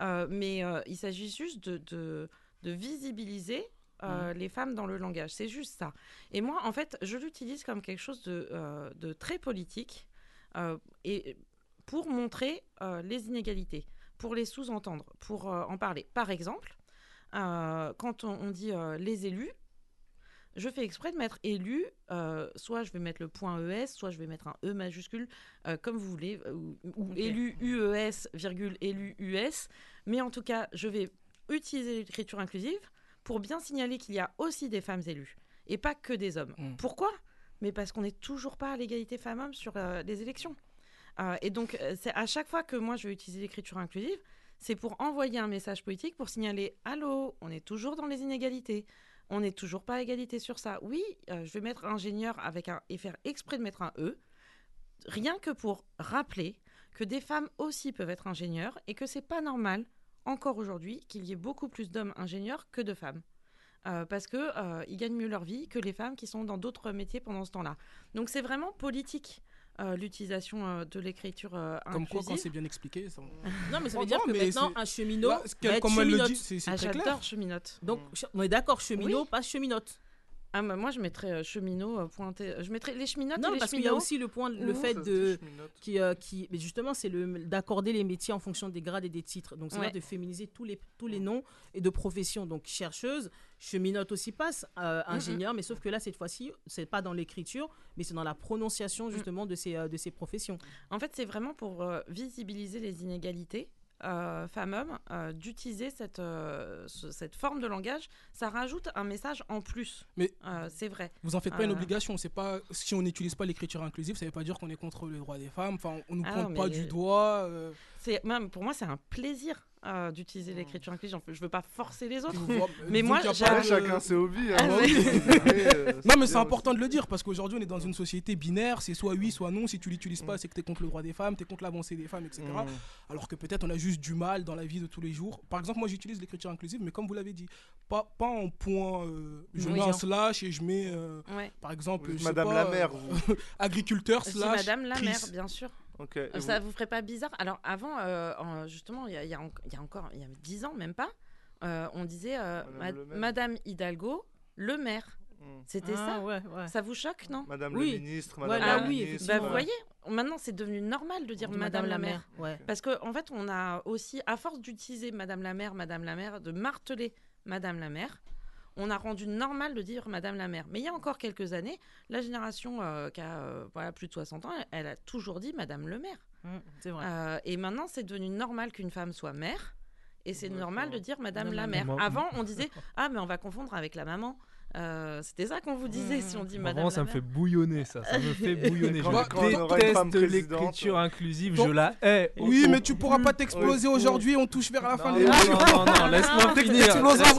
Euh, mais euh, il s'agit juste de, de, de visibiliser euh, les femmes dans le langage. C'est juste ça. Et moi, en fait, je l'utilise comme quelque chose de, euh, de très politique euh, et pour montrer euh, les inégalités, pour les sous-entendre, pour euh, en parler. Par exemple, euh, quand on, on dit euh, les élus, je fais exprès de mettre élu, euh, soit je vais mettre le point ES, soit je vais mettre un E majuscule, euh, comme vous voulez, euh, ou, élu UES, virgule élu US. Mais en tout cas, je vais utiliser l'écriture inclusive pour bien signaler qu'il y a aussi des femmes élues et pas que des hommes. Mm. Pourquoi? Mais parce qu'on n'est toujours pas à l'égalité femmes-hommes sur euh, les élections. Et donc, c'est à chaque fois que moi je vais utiliser l'écriture inclusive, c'est pour envoyer un message politique pour signaler Allô, on est toujours dans les inégalités. On n'est toujours pas à égalité sur ça. Oui, euh, je vais mettre ingénieur avec un et faire exprès de mettre un E, rien que pour rappeler que des femmes aussi peuvent être ingénieurs et que c'est pas normal encore aujourd'hui qu'il y ait beaucoup plus d'hommes ingénieurs que de femmes. euh, parce que euh, ils gagnent mieux leur vie que les femmes qui sont dans d'autres métiers pendant ce temps-là. Donc c'est vraiment politique euh, l'utilisation euh, de l'écriture euh, Comme quoi, quand c'est bien expliqué, ça... Non, mais ça Oh, veut dire non, que maintenant, un cheminot. Là, va être comme elle le dit, c'est Ah, très clair. J'adore cheminote. Donc, on est d'accord, cheminot, Oui. pas cheminote. Ah, bah, moi je mettrais euh, cheminot euh, pointé. Je mettrais les cheminotes Non, et les parce qu'il y a aussi le point, le fait de. cheminote. Qui, euh, qui, mais justement, c'est le d'accorder les métiers en fonction des grades et des titres. Donc, c'est Ouais. de féminiser tous les, tous les noms et de professions. Donc, chercheuse, cheminote aussi passe, euh, ingénieur, mais sauf que là, cette fois-ci, c'est pas dans l'écriture, mais c'est dans la prononciation justement de, ces, euh, de ces professions. En fait, c'est vraiment pour euh, visibiliser les inégalités euh, femmes-hommes, euh, d'utiliser cette, euh, ce- cette forme de langage. Ça rajoute un message en plus. Mais- Euh, c'est vrai. Vous en faites pas une Euh. obligation. C'est pas si on n'utilise pas l'écriture inclusive, ça veut pas dire qu'on est contre les droits des femmes. Enfin, on nous Ah pointe pas du doigt. euh, C'est même pour moi, c'est un plaisir euh, d'utiliser l'écriture inclusive. Je veux pas forcer les autres. Mais moi, de- chacun ses hobbies. hein. Ah, oui. après, euh, Non, mais c'est important de le dire parce qu'aujourd'hui, on est dans une société binaire. C'est soit oui, soit non. Si tu l'utilises pas, c'est que tu es contre le droit des femmes, tu es contre l'avancée des femmes, etc. Mm. Alors que peut-être on a juste du mal dans la vie de tous les jours. Par exemple, moi j'utilise l'écriture inclusive, mais comme vous l'avez dit, pas, pas en point. euh, je Oui, mets un slash et je mets, euh, Ouais. par exemple, sais Madame pas, la mère, euh, agriculteur slash. Madame la mère, bien sûr. Ok. et Euh, vous- Ça vous ferait pas bizarre? Alors avant, euh, en- justement, il y a, il y a en- il y a encore, il y a 10 ans, même pas, euh, on disait euh, Madame Ma- maire. Madame Hidalgo, le maire. Mm. C'était Ah, ça? ouais, ouais. Ça vous choque, non? Madame Oui. le ministre, Madame là, la oui, ministre. Bah, Vous voyez, maintenant c'est devenu normal de dire De Madame, la mère. Ouais. Parce qu'en en fait, on a aussi, à force d'utiliser Madame la mère, Madame la mère, de marteler Madame la mère, on a rendu normal de dire Madame la mère. Mais il y a encore quelques années, la génération euh, qui a euh, voilà, plus de 60 ans, elle, elle a toujours dit Madame le maire. Mm, c'est vrai. Euh, et maintenant, c'est devenu normal qu'une femme soit mère. Et c'est normal de dire Madame la mère. Avant, on disait Ah, mais on va confondre avec la maman. Euh, C'était ça qu'on vous disait si on dit Madame Vraiment, ça me fait bouillonner ça. Ça me fait bouillonner. Quand- je quand on déteste l'écriture inclusive. Donc- Je la hais. Oui, mais tu pourras pas t'exploser au- aujourd'hui. On touche vers la fin Non, de non, l'émission. non, non, laisse-moi finir. T'exploseras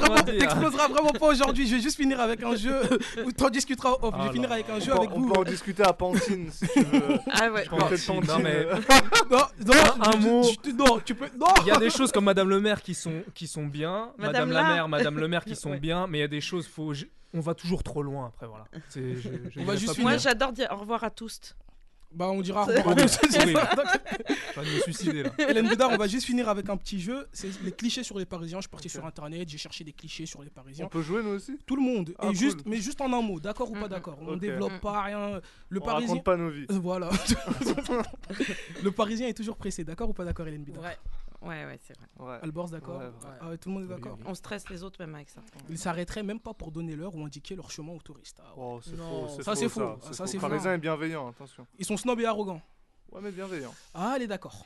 vraiment, vraiment pas aujourd'hui. Je vais juste finir avec un jeu. Ou t'en discuteras off. je Ah vais finir avec un On jeu avec on vous. peut en discuter à Pantine si tu veux. Ah ouais. Je non, Pantine, mais- Non, non, Un je- mot. je- non, tu peux. Non. Il y a des choses comme Madame le maire qui sont, qui sont bien, Madame la mère, Madame le maire qui sont bien, mais il y a des choses, faut, je- on va toujours trop loin après, voilà. C'est- je- je On va juste pas. Moi, j'adore dire au revoir à tous. Bah, on dira au revoir à Oui, tous. oui. Je vais me suicider là. Hélène Bédard, on va juste finir avec un petit jeu. C'est les clichés sur les Parisiens. Je suis parti sur internet, j'ai cherché des clichés sur les On Parisiens. peut jouer nous aussi? Tout le monde. Ah, et cool. juste, mais juste en un mot, d'accord ou pas d'accord? On Ok. développe pas rien. Le On Parisien. raconte pas nos vies. Euh, Voilà. le Parisien est toujours pressé, d'accord ou pas d'accord, Hélène Bédard Ouais. Ouais, ouais, c'est vrai. Ouais. Albors, d'accord Ouais, ouais. Ah Tout le monde est d'accord oui. On stresse les autres même avec ça. Ils s'arrêteraient même pas pour donner l'heure ou indiquer leur chemin aux touristes. Ah ouais. Oh, c'est faux, Ça, c'est faux. Ça, c'est Le faux. Parisien est bienveillant, attention. Ils sont snobs et arrogants. Ouais, mais bienveillant. Ah, elle est d'accord.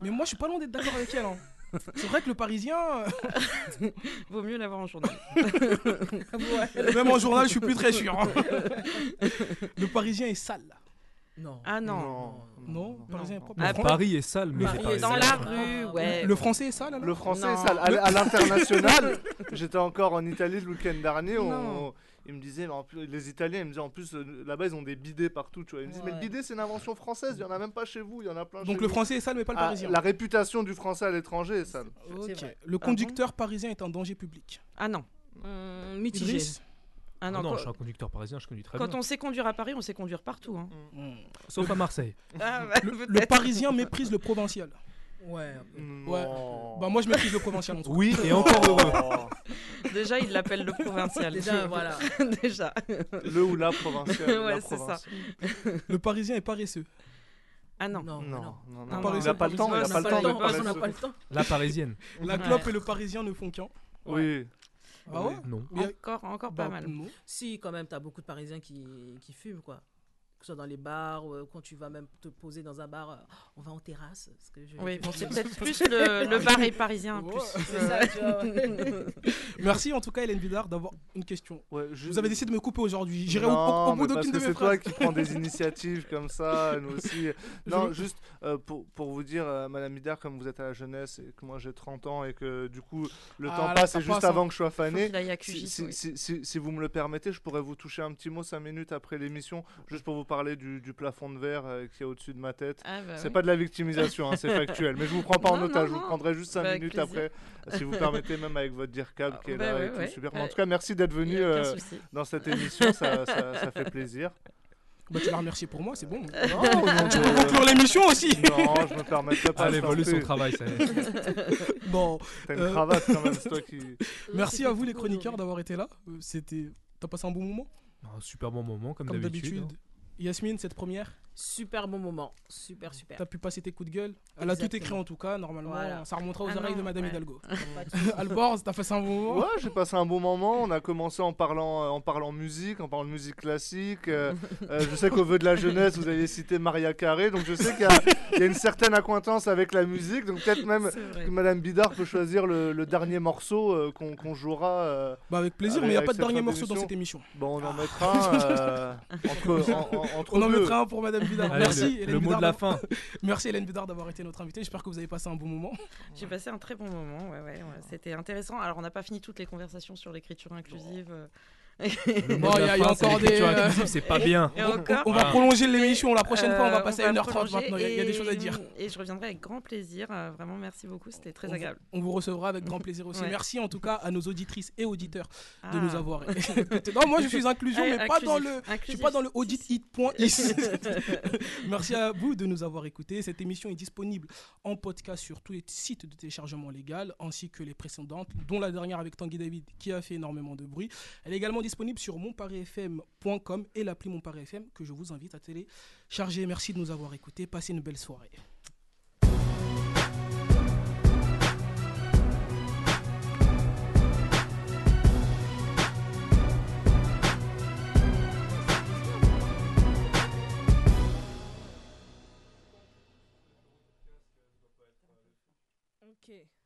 Mais moi, je suis pas loin d'être d'accord avec elle. hein. C'est vrai que le Parisien, euh, Vaut mieux l'avoir en journal. même en journal, je suis plus très sûr. hein. Le Parisien est sale. Non. Ah non. Non, le Parisien est propre. Ah, Le, Fran- Paris est sale, mais Paris est Dans la rue, ouais. le français est sale alors Le français Non. est sale. À, à l'international, j'étais encore en Italie le week-end dernier. On, Non. ils me disaient, mais en plus, les Italiens, ils me disaient en plus, euh, là-bas, ils ont des bidets partout. Tu vois. Ils me disent, mais le Ouais. bidet, c'est une invention française. Il y en a même pas chez vous. Il y en a plein Donc chez le vous. français est sale, mais pas le Ah, Parisien. la réputation du français à l'étranger est sale. C'est Ok. vrai. Le conducteur parisien est un danger public. Ah non. Hum, mitigé. Idriss Ah Ah non, non, quand- je suis un conducteur parisien, je conduis très quand bien. on sait conduire à Paris, on sait conduire partout. hein. Hmm. Sauf à Marseille. Ah, bah, Le, parisien méprise le provincial. Ouais. Ouais. Non. Bah moi je méprise le provincial en tout cas. Oui, et encore heureux. Oh, Déjà, il l'appelle le provincial. Déjà, voilà. Déjà. le ou la provinciale. Ouais, c'est ça. Le parisien est paresseux. Ah non. Non, Non, non. non, non. Non, Il n'a pas le temps, il n'a pas le temps. La parisienne. La clope et le parisien ne font qu'un. Oui. Ah ouais Non. Encore, encore Bah, pas mal. non. Si, quand même, t'as beaucoup de Parisiens qui, qui fument, quoi. Que ce soit dans les bars, ou euh, quand tu vas même te poser dans un bar, euh, on va en terrasse. Parce que je... Oui, bon, c'est peut-être plus le, le bar est parisien. Plus. C'est ça, tu vois. ouais. Merci en tout cas Hélène Vidard d'avoir une question. Ouais, je- Vous avez décidé de me couper aujourd'hui. J'irai au, au- au bout d'aucune de mes c'est toi qui prends des initiatives comme ça, nous aussi. Non, juste euh, pour, pour vous dire, euh, Madame Midar, comme vous êtes à la jeunesse et que moi j'ai 30 ans et que du coup le Ah, temps là, passe et juste hein. avant que je sois fané. oui. si- si vous me le permettez, je pourrais vous toucher un petit mot 5 minutes après l'émission, juste pour vous parler du, du plafond de verre euh, qui est au-dessus de ma tête. Ah, bah C'est oui. pas de la victimisation, hein, c'est factuel. Mais je vous prends pas en Non, non, otage, je vous non. prendrai juste 5 Bah, minutes plaisir. après, si vous permettez, même avec votre dire câble qui est Bah là ouais, et tout, ouais. super. Mais en tout cas, merci d'être venu euh, dans cette émission, ça, ça- ça fait plaisir. Bah, tu l'as remercié pour moi, c'est bon. Non, nom tu de- peux conclure l'émission aussi. Non, je me pas. Son travail, ça. Bon, T'as une Euh, cravate quand même, c'est toi qui. merci à vous les chroniqueurs d'avoir été là. Euh, C'était, t'as passé un bon moment, Un super bon moment, comme, comme d'habitude. Yasmine, cette première, Super bon moment. Super, super. t'as pu passer tes coups de gueule. Elle a tout écrit en tout cas, normalement. Voilà. Ça remontera aux Ah oreilles de Madame ouais. Hidalgo. Alborz, t'as passé un bon moment. Ouais, j'ai passé un bon moment. On a commencé en parlant, euh, en parlant musique, en parlant de musique classique. Euh, euh, je sais qu'au vœu de la jeunesse, vous avez cité Maria Carré, donc je sais qu'il y, a- il y a une certaine acquaintance avec la musique. Donc peut-être même que Madame Bidard peut choisir le, le dernier morceau euh, qu'on qu'on jouera. euh. Bah avec plaisir, Avec- mais il n'y a pas de dernier morceau dans cette émission. Bon, on en mettra un, euh, entre, en- en- entre On en mettra un pour Madame Bidard. Allez, Merci, le, Hélène le mot de la d'avoir- fin. Merci Hélène Bidard d'avoir été notre invitée. J'espère que vous avez passé un bon moment. J'ai passé un très bon moment, ouais, ouais, ouais, c'était intéressant. Alors, on n'a pas fini toutes les conversations sur l'écriture inclusive. euh, Bon, y il y a encore des, euh, c'est pas bien. On- On, va Voilà. prolonger l'émission. La prochaine fois, on va Euh, passer à 1h30 prolonger maintenant. Il y, a- il y a des choses à dire. Et je reviendrai avec grand plaisir. euh, Vraiment, merci beaucoup, c'était très On vous- agréable. On vous recevra avec grand plaisir aussi. Ouais. Merci en tout cas à nos auditrices et auditeurs de Ah. nous avoir écoutés. Non, moi je suis inclusion, mais pas dans inclusif, le. Je suis pas dans le audit-it.is. Merci à vous de nous avoir écoutés. Cette émission est disponible en podcast sur tous les sites de téléchargement légal, ainsi que les précédentes, dont la dernière avec Tanguy David qui a fait énormément de bruit. Elle est également disponible sur monparisfm.com et l'appli Mon Paris FM que je vous invite à télécharger. Merci de nous avoir écoutés. Passez une belle soirée. Ok.